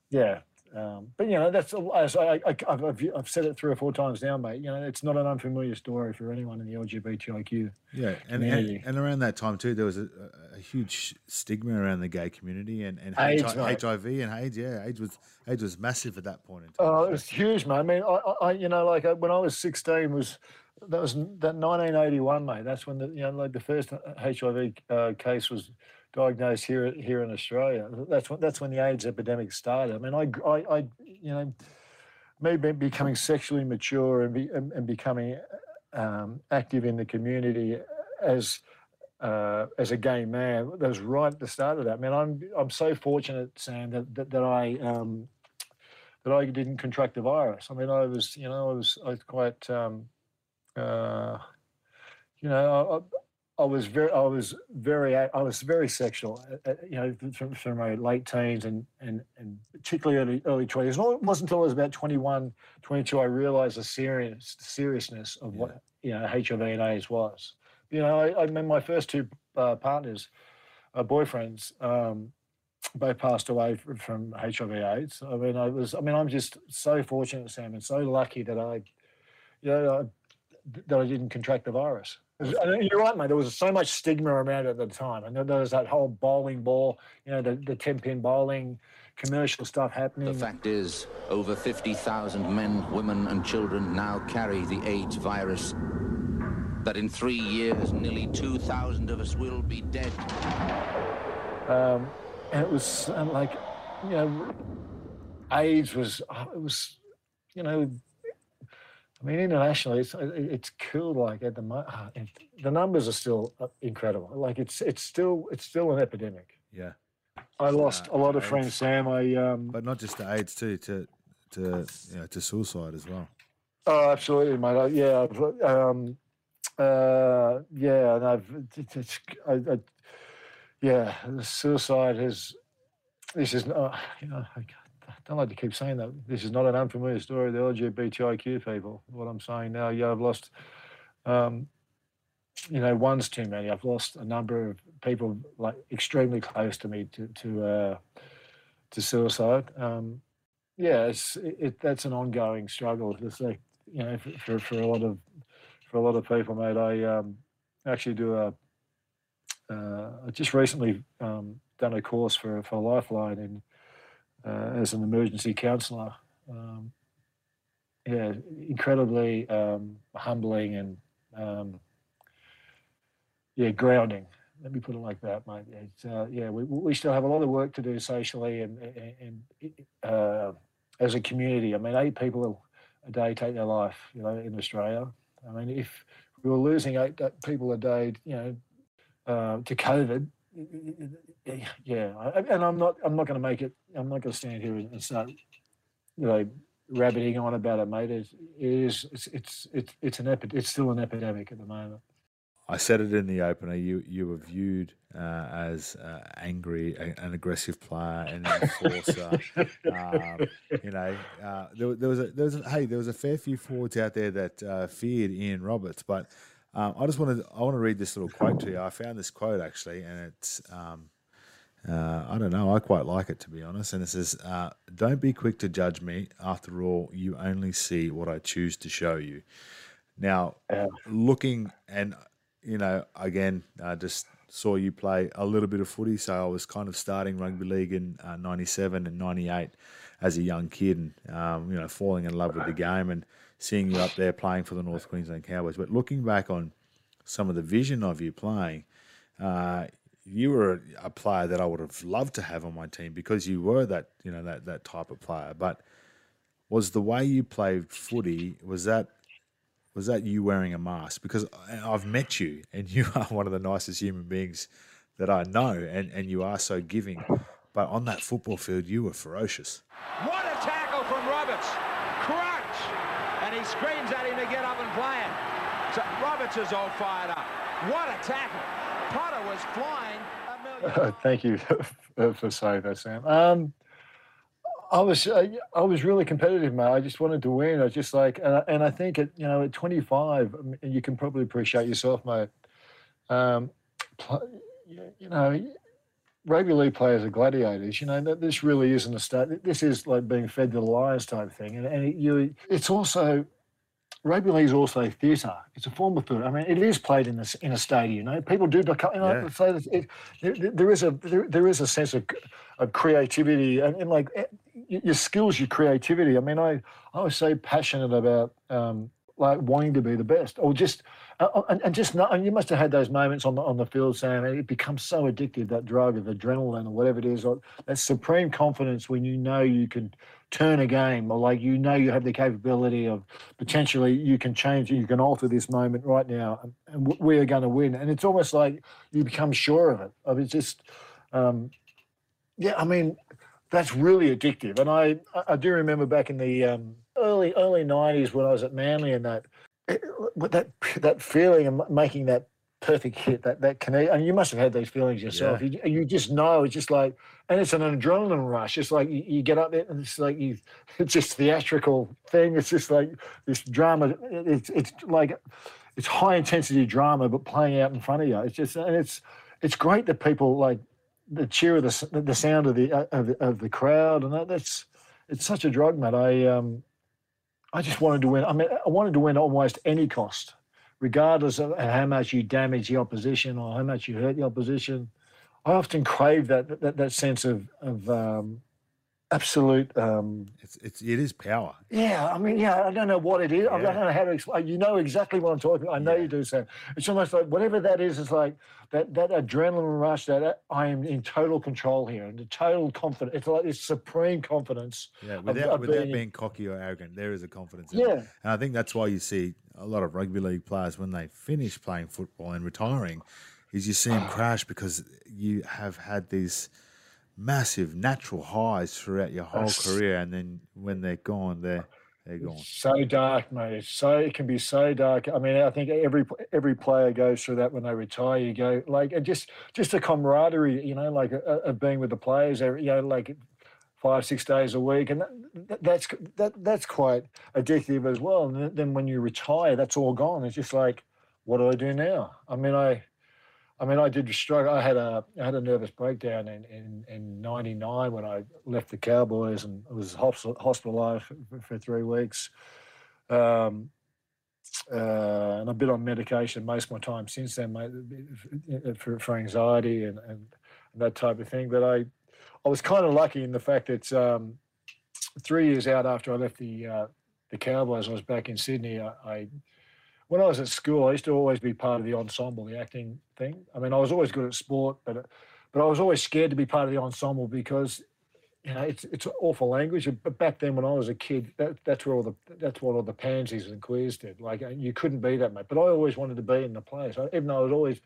yeah, um, but you know that's as I, I, I've, I've- I've said it three or four times now, mate. You know, it's not an unfamiliar story for anyone in the LGBTIQ. Yeah, and, and and around that time too, there was a, a huge stigma around the gay community and, and AIDS, HIV, mate. HIV and AIDS. Yeah, AIDS was AIDS was massive at that point in time. Oh, it was huge, man. I mean, I, I, you know, like uh, when I was 16 was that was that 1981, mate. That's when the you know like the first HIV uh, case was diagnosed here here in Australia. That's when that's when the AIDS epidemic started. I mean, I I, I you know, me becoming sexually mature and be, and, and becoming um, active in the community as uh, as a gay man. That was right at the start of that. I mean, I'm I'm so fortunate, Sam, that that, that I um, that I didn't contract the virus. I mean, I was, you know, I was, I was quite, um, uh, you know, I, I was very, I was very, I was very sexual, uh, uh, you know, from, from my late teens and and and particularly early early twenties. And it wasn't until I was about 21, 22, I realised the serious seriousness of what you know HIV and AIDS was. You know, I, I mean, my first two uh, partners, uh, boyfriends. Um, both passed away from HIV/AIDS. I mean, I was. I mean, I'm just so fortunate, Sam, and so lucky that I, you know, I, that I didn't contract the virus. You're right, mate. There was so much stigma around it at the time, and then there was that whole bowling ball, you know, the, the ten pin bowling commercial stuff happening. The fact is, over 50,000 men, women, and children now carry the AIDS virus. That in three years, nearly 2,000 of us will be dead. um, and it was uh, like, you know, AIDS was uh, it was, you know, I mean, internationally, it's it's cool. Like at the mo- uh, the numbers are still uh, incredible. Like it's it's still it's still an epidemic. Yeah, I lost Uh, a lot of AIDS. friends, Sam. I um, but not just to AIDS too, to to you know, to suicide as well. Oh, absolutely, mate. Yeah, um, uh, yeah, and I've, it- it's, I, I, yeah, the suicide has. This is not, you know, I don't like to keep saying that. This is not an unfamiliar story. The LGBTIQ people. What I'm saying now, yeah, I've lost. Um, you know, one's too many. I've lost a number of people like extremely close to me to to uh, to suicide. Um, yeah, it's it, it, that's an ongoing struggle. It's like you know, for, for, for a lot of for a lot of people, mate. I um, actually do a. Uh, I just recently um, done a course for for Lifeline in as an emergency counsellor. Um, yeah, incredibly um, humbling and um, yeah, grounding. Let me put it like that, mate. Uh, yeah, we, we still have a lot of work to do socially and, and, uh, as a community. I mean, eight people a day take their life, you know, in Australia. I mean, if we were losing eight people a day, you know, uh, to COVID, yeah, and I'm not, I'm not going to make it. I'm not going to stand here and start, you know, rabbiting on about it, mate. It, it is, it's, it's, it's, it's an epi- It's still an epidemic at the moment. I said it in the opener. You you were viewed uh, as uh, angry, a- an aggressive player, an enforcer. <laughs> um, you know, uh, there, there was a there was a, hey, there was a fair few forwards out there that uh, feared Ian Roberts, but um, I just wanted I want to read this little quote to you. I found this quote actually, and it's. Um, uh, I don't know. I quite like it to be honest. And it says, uh, "Don't be quick to judge me. After all, you only see what I choose to show you." Now, looking and you know, again, I just saw you play a little bit of footy, so I was kind of starting rugby league in uh, '97 and '98 as a young kid, and um, you know, falling in love with the game and seeing you up there playing for the North Queensland Cowboys. But looking back on some of the vision of you playing, uh, you were a player that I would have loved to have on my team because you were that you know that that type of player. But was the way you played footy was that was that you wearing a mask? Because I've met you and <laughs> you are one of the nicest human beings that I know, and, and you are so giving. But on that football field, you were ferocious. What from Roberts. Crunch. And he screams at him to get up and play it. So Roberts is all fired up. What a tackle. Potter was flying. <laughs> Thank you for, saying that, Sam. Um, I was uh, I was really competitive, mate. I just wanted to win. I just like, and I, and I think at you know at 25, I you can probably appreciate yourself, mate. Um, you know, rugby league players are gladiators. You know, this really isn't a state. This is like being fed to the lions type thing, and and it, you. It's also rugby league is also theatre. It's a form of theatre. I mean, it is played in a, in a stadium. You know, people do become. You know, Yeah. so it, there, there is a there, there is a sense of, of creativity and, and like eh, your skills, your creativity. I mean, I I was so passionate about um, like wanting to be the best, or just uh, and, and just not. And you must have had those moments on the on the field, Sam. and It becomes so addictive that drug of adrenaline or whatever it is, or that supreme confidence when you know you can turn a game, or like you know you have the capability of potentially you can change, you can alter this moment right now, and, we are going to win. And it's almost like you become sure of it. I mean, it's just, um, yeah. I mean, that's really addictive. And I- I do remember back in the um, early early '90s when I was at Manly and that, it, that that feeling of making that perfect hit, that that connect. And you must have had these feelings yourself. You, you just know it's just like, and it's an adrenaline rush. It's like you, you get up there and it's like you, <laughs> it's just theatrical thing. It's just like this drama. It's it's like it's high intensity drama, but playing out in front of you. It's just and it's it's great that people like the cheer of the the sound of the uh, of the, of the crowd and that, that's it's such a drug, mate. I um I just wanted to win. I mean, I wanted to win at almost any cost, regardless of how much you damage the opposition or how much you hurt the opposition. I often crave that that, that sense of of um, absolute. Um, It's it's it is power. yeah, I mean, yeah, I don't know what it is. I don't know how to explain. You know exactly what I'm talking about. I know Yeah. you do, Sam. It's almost like whatever that is, it's like that that adrenaline rush that uh, I am in total control here and the total confidence. It's like this supreme confidence. Yeah, without of without being- being cocky or arrogant, there is a confidence. In it. Yeah. and I think that's why you see a lot of rugby league players when they finish playing football and retiring, is you see them <sighs> crash because you have had these massive natural highs throughout your whole Yes. career, and then when they're gone, they're they're gone. So dark, mate. So it can be so dark. I mean, I think every every player goes through that when they retire. You go like, and just just the camaraderie, you know, like uh, of being with the players. You know, like five six days a week, and that, that, that's that that's quite addictive as well. And then when you retire, that's all gone. It's just like, what do I do now? I mean, I. I mean, I did struggle. I had a I had a nervous breakdown in in, in '99 when I left the Cowboys and was hospitalised for, for three weeks. Um, uh, and I've been on medication most of my time since then, mate, for, for anxiety and, and, and that type of thing. But I, I was kind of lucky in the fact that um, three years out after I left the uh, the Cowboys, I was back in Sydney. I, I when I was at school, I used to always be part of the ensemble, the acting thing. I mean, I was always good at sport, but but I was always scared to be part of the ensemble because you know it's it's awful language. But back then, when I was a kid, that, that's where all the that's what all the pansies and queers did. Like you couldn't be that, mate. But I always wanted to be in the play. So even though I was always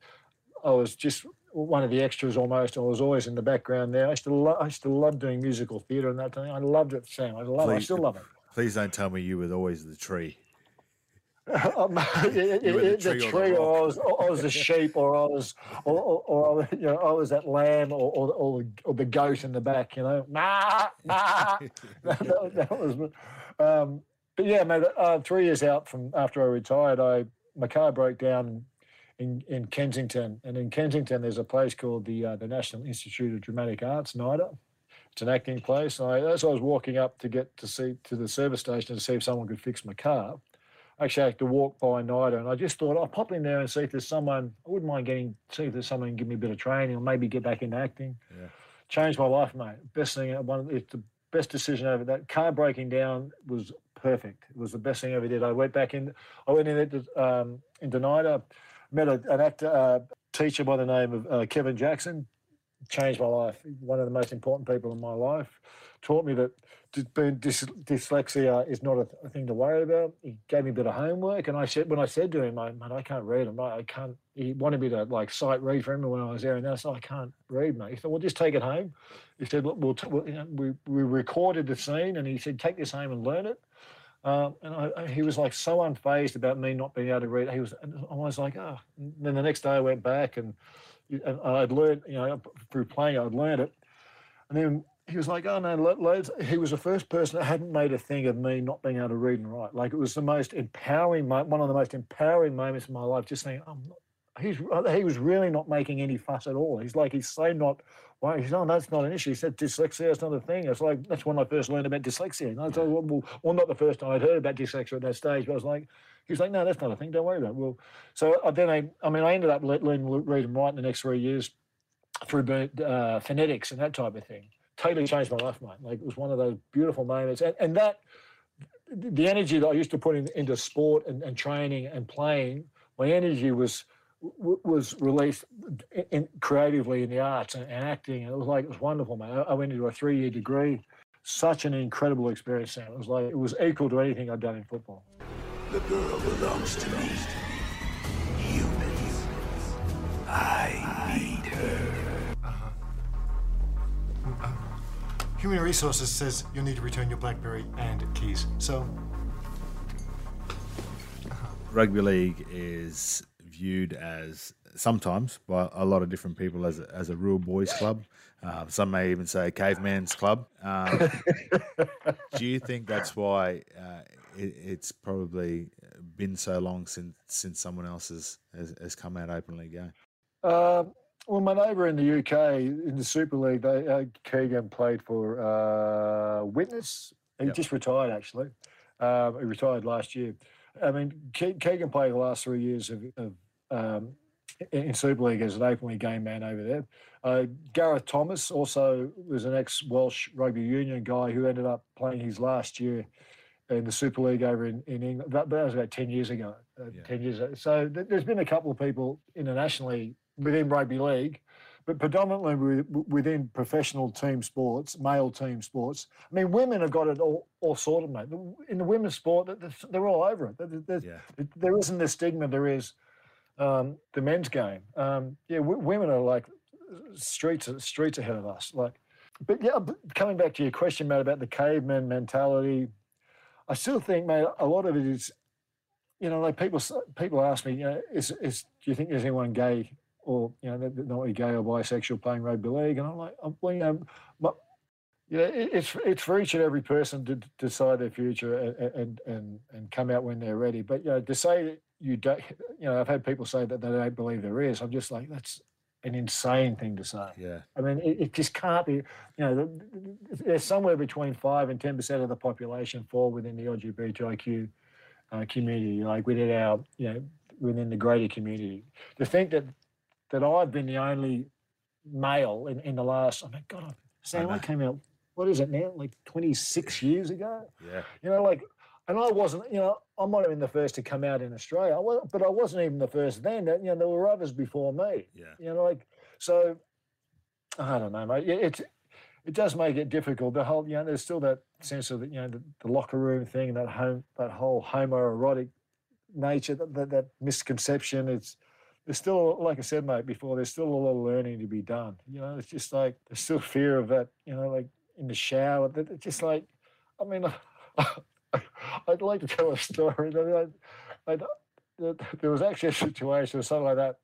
I was just one of the extras almost. I was always in the background there. I still lo- I still love doing musical theatre and that thing. I loved it, Sam. I love it. I still love it. Please don't tell me you were always the tree. <laughs> Um, <laughs> it- it- it- the tree or or I was, or the sheep, or I was, or, or, or I was, you know, I was that lamb, or, or, or, the- or the goat in the back, you know, nah, nah. <laughs> that, that- that was, um, but yeah, mate. Uh, three years out from after I retired, I my car broke down in, in Kensington, and in Kensington there's a place called the uh, the National Institute of Dramatic Arts, NIDA. It's an acting place. And I, as I was walking up to get to see to the service station to see if someone could fix my car, actually I had to walk by NIDA and I just thought I'll pop in there and see if there's someone I wouldn't mind getting see if there's someone give me a bit of training or maybe get back into acting. Yeah. Changed my life, mate. Best thing one it's the best decision ever. That car breaking down was perfect. It was the best thing I ever did. I went back in I went in there um into NIDA, met a, an actor uh, teacher by the name of uh, Kevin Jackson. Changed my life. One of the most important people in my life. Taught me that being dys- dyslexia is not a, th- a thing to worry about. He gave me a bit of homework, and I said when I said to him, "I- "Mate, I can't read. I'm I can't." He wanted me to like sight read for him when I was there, and I said, "I can't read, mate." He said, "Well, just take it home." He said, "Look, we'll, t- we'll you know, we we recorded the scene, and he said, take this home and learn it." Um, and I, he was like so unfazed about me not being able to read. He was, I was like, oh. Then the next day I went back and, and I'd learned, you know, through playing, I'd learned it. And then he was like, oh no, loads. He was the first person that hadn't made a thing of me not being able to read and write. Like it was the most empowering, one of the most empowering moments in my life. Just saying, I'm not, he's he was really not making any fuss at all. He's like he's so not. Why he's oh that's not an issue. He said dyslexia is not a thing. It's like that's when I first learned about dyslexia. And I thought, well, well, well, not the first time I'd heard about dyslexia at that stage, but I was like, He was like, no, that's not a thing. Don't worry about it. Well, so I, then I, I mean, I ended up learning read and write in the next three years through uh, phonetics and that type of thing. Totally changed my life, mate. Like it was one of those beautiful moments, and, and that the energy that I used to put in, into sport and, and training and playing, my energy was was released in, creatively in the arts and, and, acting. And it was like it was wonderful, man. I, I went into a three year degree. Such an incredible experience, Sam. It was like it was equal to anything I'd done in football. The girl belongs to me. Humans. I need Human Resources says you'll need to return your BlackBerry and keys. So. Uh-huh. Rugby league is viewed as sometimes by a lot of different people as a, as a real boys club. Uh, some may even say caveman's club. Um, <laughs> do you think that's why uh, it, it's probably been so long since since someone else has, has, has come out openly gay? Uh, well, my neighbour in the UK in the Super League, they, uh, Keegan played for uh, Widnes. He yep. just retired actually. Um, he retired last year. I mean, Keegan played the last three years of, of um, in Super League as an openly gay man over there. Uh, Gareth Thomas also was an ex Welsh rugby union guy who ended up playing his last year in the Super League over in, in England. That, that was about 10 years ago. Uh, yeah. 10 years ago. So th- there's been a couple of people internationally within rugby league, but predominantly within professional team sports, male team sports. I mean, women have got it all, all sorted, mate. In the women's sport, they're all over it. Yeah. There isn't the stigma there is um, the men's game. Um, yeah, w- women are like streets streets ahead of us. Like, but yeah, coming back to your question, mate, about the caveman mentality, I still think, mate, a lot of it is, you know, like people people ask me, you know, is is do you think there's anyone gay or you know not really gay or bisexual playing rugby league? And I'm like, well, you know, but you know, it's it's for each and every person to decide their future and and and, and come out when they're ready. But you know, to say you don't, you know, I've had people say that they don't believe there is. I'm just like, that's an insane thing to say. Yeah. I mean, it, it just can't be, you know, there's somewhere between five and 10% of the population fall within the LGBTIQ uh, community, like within our, you know, within the greater community. To think that, that I've been the only male in, in the last, oh I mean, God, Sam, I, I came out, what is it now? Like 26 years ago? Yeah. You know, like, and I wasn't, you know, I might have been the first to come out in Australia, but I wasn't even the first then. That you know, there were others before me. Yeah. You know, like so. I don't know, mate. It's it does make it difficult. The whole, you know, there's still that sense of you know the, the locker room thing, that home, that whole homoerotic nature, that, that, that misconception. It's there's still, like I said, mate, before, there's still a lot of learning to be done. You know, it's just like there's still fear of that. You know, like in the shower. That it's just like, I mean. <laughs> I'd like to tell a story. I, I, I, there was actually a situation or something like that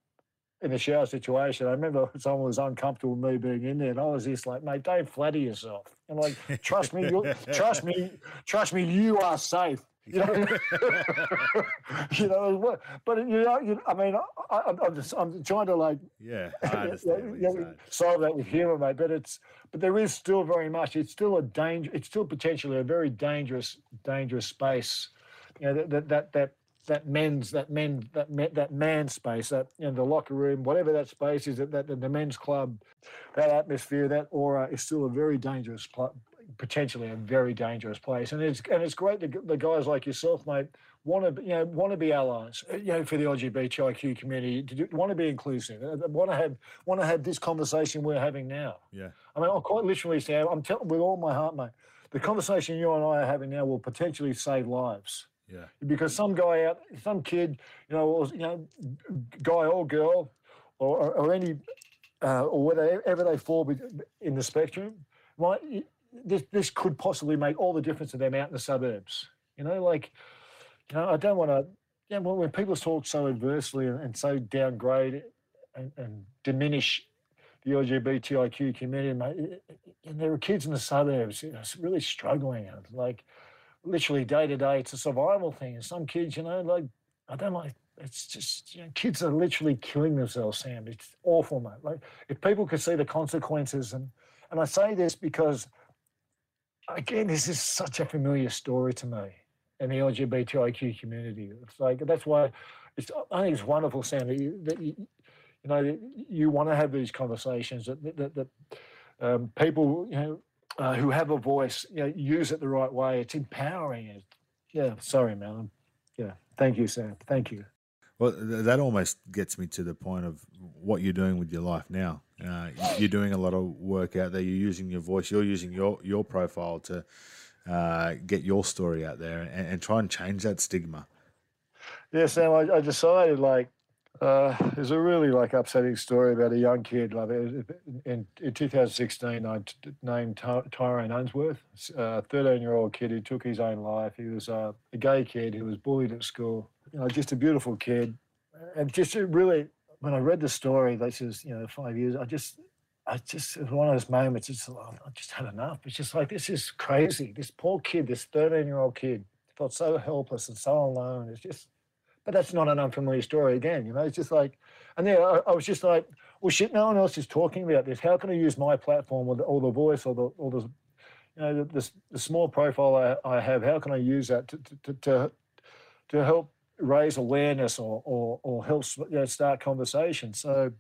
in the shower situation. I remember <laughs> someone was uncomfortable with me being in there, and I was just like, "Mate, don't flatter yourself." And like, trust me, you, trust me, trust me, you are safe. <laughs> You know, <laughs> you know, but you know, you, I mean, I, am just, I'm trying to like, yeah, <laughs> I you know, solve that with humor, mate. But it's, but there is still very much. It's still a danger. It's still potentially a very dangerous, dangerous space. You know, that that that that men's that men that men, that man space that you know the locker room whatever that space is that, that the men's club that atmosphere that aura is still a very dangerous potentially a very dangerous place. And it's and it's great that the guys like yourself, mate, want to you know want to be allies, uh, you know, for the LGBTIQ community, to do, want to be inclusive, uh, want to have want to have this conversation we're having now. Yeah. I mean, I quite literally say, I'm telling with all my heart, mate, the conversation you and I are having now will potentially save lives. Yeah. Because some guy out, some kid, you know, or, you know, guy or girl, or, or, or any, uh, or whatever they fall in the spectrum, might this this could possibly make all the difference to them out in the suburbs. You know, like, you know, I don't want to. Yeah, well, when people talk so adversely and, and so downgrade and, and, diminish the LGBTIQ community, mate, and there are kids in the suburbs, you know, really struggling. Like, literally day to day, it's a survival thing. And some kids, you know, like, I don't like. It's just you know, kids are literally killing themselves, Sam. It's awful, mate. Like, if people could see the consequences, and and I say this because again, this is such a familiar story to me. in the LGBTIQ community. It's like that's why it's I think it's wonderful, Sam, that you, that you, you know you want to have these conversations that that, that um, people you know uh, who have a voice you know use it the right way. It's empowering. It. Yeah, sorry, man. Yeah, thank you, Sam. Thank you. Well, that almost gets me to the point of what you're doing with your life now. Uh, you're doing a lot of work out there. You're using your voice. You're using your your profile to uh, get your story out there and, and, try and change that stigma. Yeah, Sam. I, I decided like uh, there's a really like upsetting story about a young kid. Like in, in 2016, I t- named Ty- Tyrone Unsworth, a 13 year old kid who took his own life. He was uh, a gay kid who was bullied at school. You know, just a beautiful kid, and just really when I read the story, this is you know five years. I just I just one of those moments. It's oh, I just had enough. It's just like this is crazy. This poor kid, this 13 year old kid, felt so helpless and so alone. It's just but that's not an unfamiliar story again, you know. It's just like, and then I, I, was just like, well, shit, no one else is talking about this. How can I use my platform or the, or the voice or the, or the, you know, the, the, the small profile I, I, have? How can I use that to to to, to help raise awareness or or, or help you know, start conversation? So,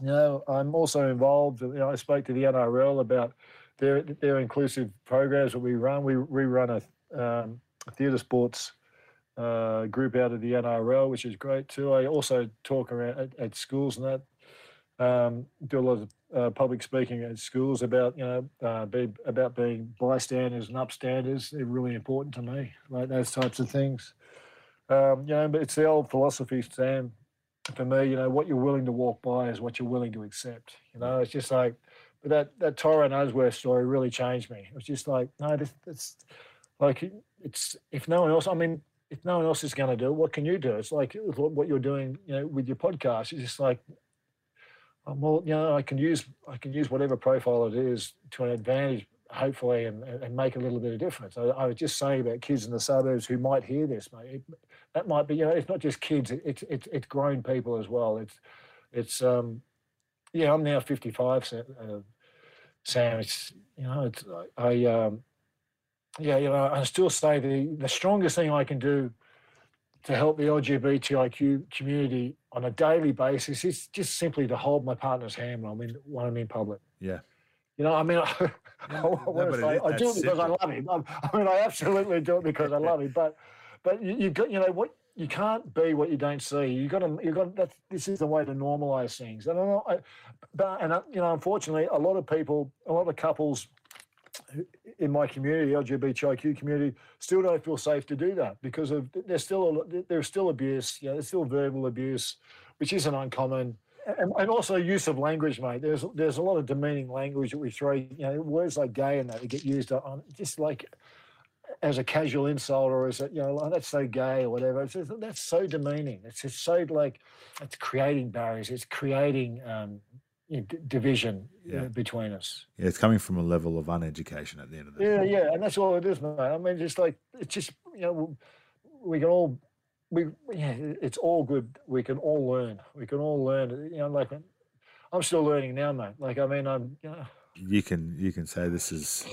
you know, I'm also involved. You know, I spoke to the NRL about their their inclusive programs that we run. We we run a, um, theatre sports uh, group out of the NRL, which is great too. I also talk around at, at schools and that. Um, do a lot of uh, public speaking at schools about you know uh, be, about being bystanders and upstanders. They're really important to me, like those types of things. Um, you know, but it's the old philosophy, Sam. For me, you know, what you're willing to walk by is what you're willing to accept. You know, it's just like, but that that Tyrone Unsworth story really changed me. It was just like, no, this, it's like it's if no one else. I mean, if no one else is going to do it, what can you do? It's like what you're doing, you know, with your podcast. It's just like, um, well, you know, I can use I can use whatever profile it is to an advantage, hopefully, and, and make a little bit of difference. I, I was just saying about kids in the suburbs who might hear this, mate. It, that might be, you know, it's not just kids; it's it's it's grown people as well. It's it's um, yeah, I'm now 55, uh, Sam. It's you know, it's I um yeah, you know, I still say the the strongest thing I can do to help the LGBTIQ community on a daily basis is just simply to hold my partner's hand when I'm in when I'm in public. Yeah. You know, I mean, I, <laughs> I, no, say, I do it because simple. I love him. I mean, I absolutely do it because I love him. But, but you, you got, you know, what you can't be what you don't see. You got to, you got. That this is the way to normalize things. And I know, I, but and you know, unfortunately, a lot of people, a lot of couples in my community, LGBTIQ community, still don't feel safe to do that because of there's still a, there's still abuse, you know, there's still verbal abuse, which isn't uncommon, and, and, also use of language, mate. There's there's a lot of demeaning language that we throw, you know, words like gay and that, that get used on just like as a casual insult or as a, you know, oh, that's so gay or whatever. It's just, that's so demeaning. It's just so like it's creating barriers. It's creating um, you know, d- division yeah. uh, between us. Yeah, it's coming from a level of uneducation at the end of the day. Yeah, yeah, and that's all it is, man. I mean, just like it's just you know, we can all we yeah, it's all good. We can all learn. We can all learn. You know, like uh, I'm still learning now, mate. Like I mean, I'm you know. You can you can say this is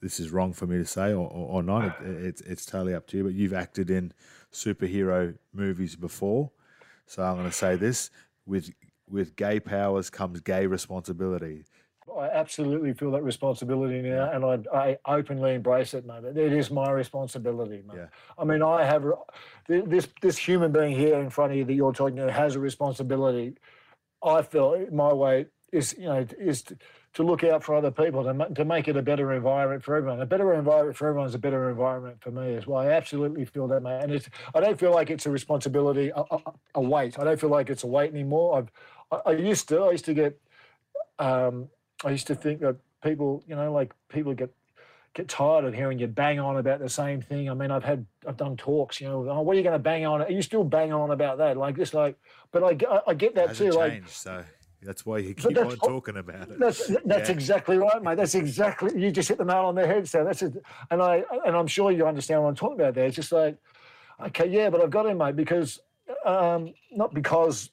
this is wrong for me to say or, or, or not. It, it's it's totally up to you. But you've acted in superhero movies before, so I'm going to say this with with gay powers comes gay responsibility. I absolutely feel that responsibility now, and I, I openly embrace it, mate. It is my responsibility, mate. Yeah. I mean, I have this this human being here in front of you that you're talking to has a responsibility. I feel my way is you know is to, to look out for other people to, to make it a better environment for everyone. A better environment for everyone is a better environment for me as well. I absolutely feel that, mate. And it's I don't feel like it's a responsibility, a, a, a weight. I don't feel like it's a weight anymore. I've I, I used to. I used to get. Um, I used to think that people, you know, like people get get tired of hearing you bang on about the same thing. I mean, I've had, I've done talks, you know, oh, what are you going to bang on? Are you still banging on about that? Like, just like, but I, I, get that too. Changed, like, so that's why you keep on talking about it. That's that's yeah. exactly right, mate. That's exactly you just hit the nail on the head, so that's it. And I and I'm sure you understand what I'm talking about there. It's just like, okay, yeah, but I've got him, mate, because um, not because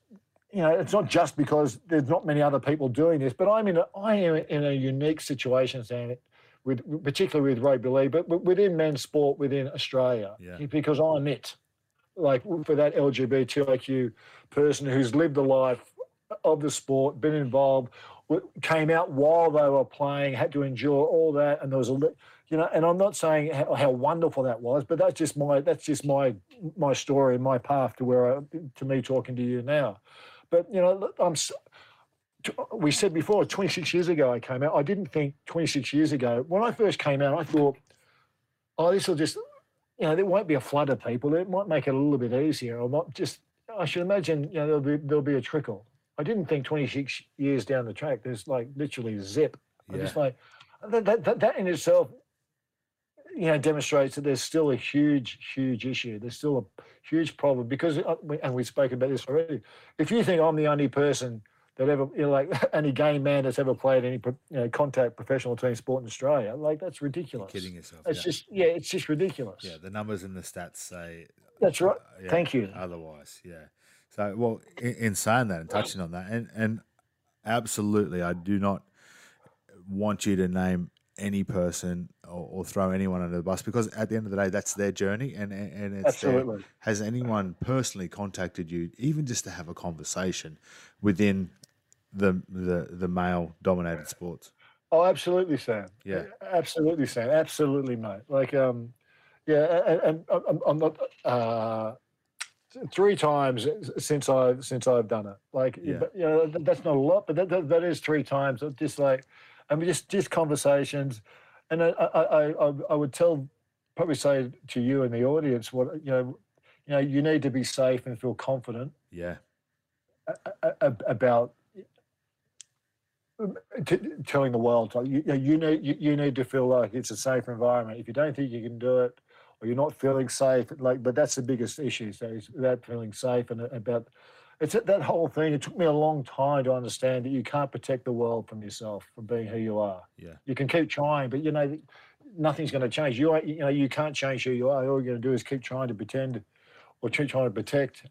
you know, it's not just because there's not many other people doing this, but I'm in a, I am in a unique situation, Sam, with particularly with rugby league, but within men's sport within Australia, Yeah. because I'm it. Like for that LGBTIQ person who's lived the life of the sport, been involved, came out while they were playing, had to endure all that, and there was a, you know, and I'm not saying how, how wonderful that was, but that's just my that's just my my story, my path to where I, to me talking to you now. But you know, I'm. We said before, 26 years ago, I came out. I didn't think 26 years ago when I first came out. I thought, oh, this will just, you know, there won't be a flood of people. It might make it a little bit easier, or not just. I should imagine, you know, there'll be there'll be a trickle. I didn't think 26 years down the track, there's like literally a zip. I'm just like, that, that, that, that in itself, you know, demonstrates that there's still a huge, huge issue. There's still a huge problem because, uh, and we spoke about this already. If you think I'm the only person that ever, you know, like <laughs> any gay man that's ever played any, you know, contact professional team sport in Australia, like that's ridiculous. kidding yourself. It's yeah. just, yeah, it's just ridiculous. yeah, the numbers and the stats say That's right. uh, yeah, Thank you. Otherwise, yeah. So, well, in, in saying that and touching on that, and and absolutely, I do not want you to name any person or, or throw anyone under the bus because at the end of the day, that's their journey, and and it's their- has anyone personally contacted you, even just to have a conversation within the the the male dominated sports? Oh, absolutely, Sam. Yeah. absolutely, Sam. Absolutely, mate. Like, um, yeah, and, and I'm, I'm not uh, three times since I've since I've done it. Like, Yeah. you know, that's not a lot, but that, that, that is three times. Just like, I mean, just just conversations, and I I, I I would tell probably say to you and the audience what you know, you know, you need to be safe and feel confident. Yeah, about um, t- telling the world like, you, you need you, you need to feel like it's a safe environment. If you don't think you can do it or you're not feeling safe like but that's the biggest issue so it's about feeling safe and uh, about it's that- whole thing it took me a long time to understand that you can't protect the world from yourself from being who you are. Yeah, you can keep trying but you know nothing's going to change. You are, you know you can't change who you are. All you're going to do is keep trying to pretend or keep trying to protect.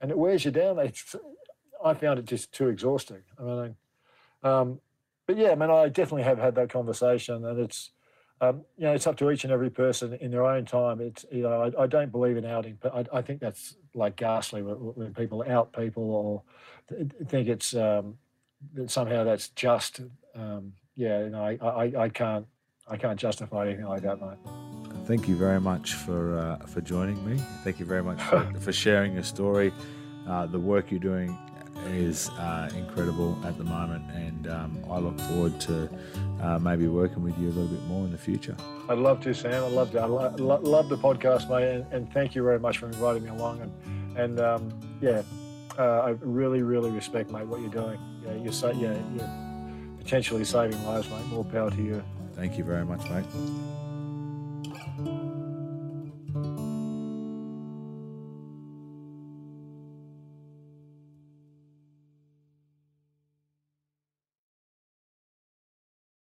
And it wears you down. It's, i found it just too exhausting. I mean um, but yeah, I mean, I definitely have had that conversation, and it's um, you know it's up to each and every person in their own time. It's you know I, I don't believe in outing, but I, I think that's like ghastly when, when people out people or th- think it's um, that somehow that's just. Um, yeah, you know, I, I, I can't I can't justify anything like that, mate. Thank you very much for uh, for joining me. Thank you very much for, <laughs> for sharing your story. Uh, the work you're doing is uh, incredible at the moment, and um, I look forward to uh, maybe working with you a little bit more in the future. I'd love to, Sam. I'd love to. I lo- lo- love the podcast, mate, and, and thank you very much for inviting me along. And and um, yeah, uh, I really, really respect, mate, what you're doing. Yeah, you're sa- yeah, you're potentially saving lives, mate. More power to you. Thank you very much, mate.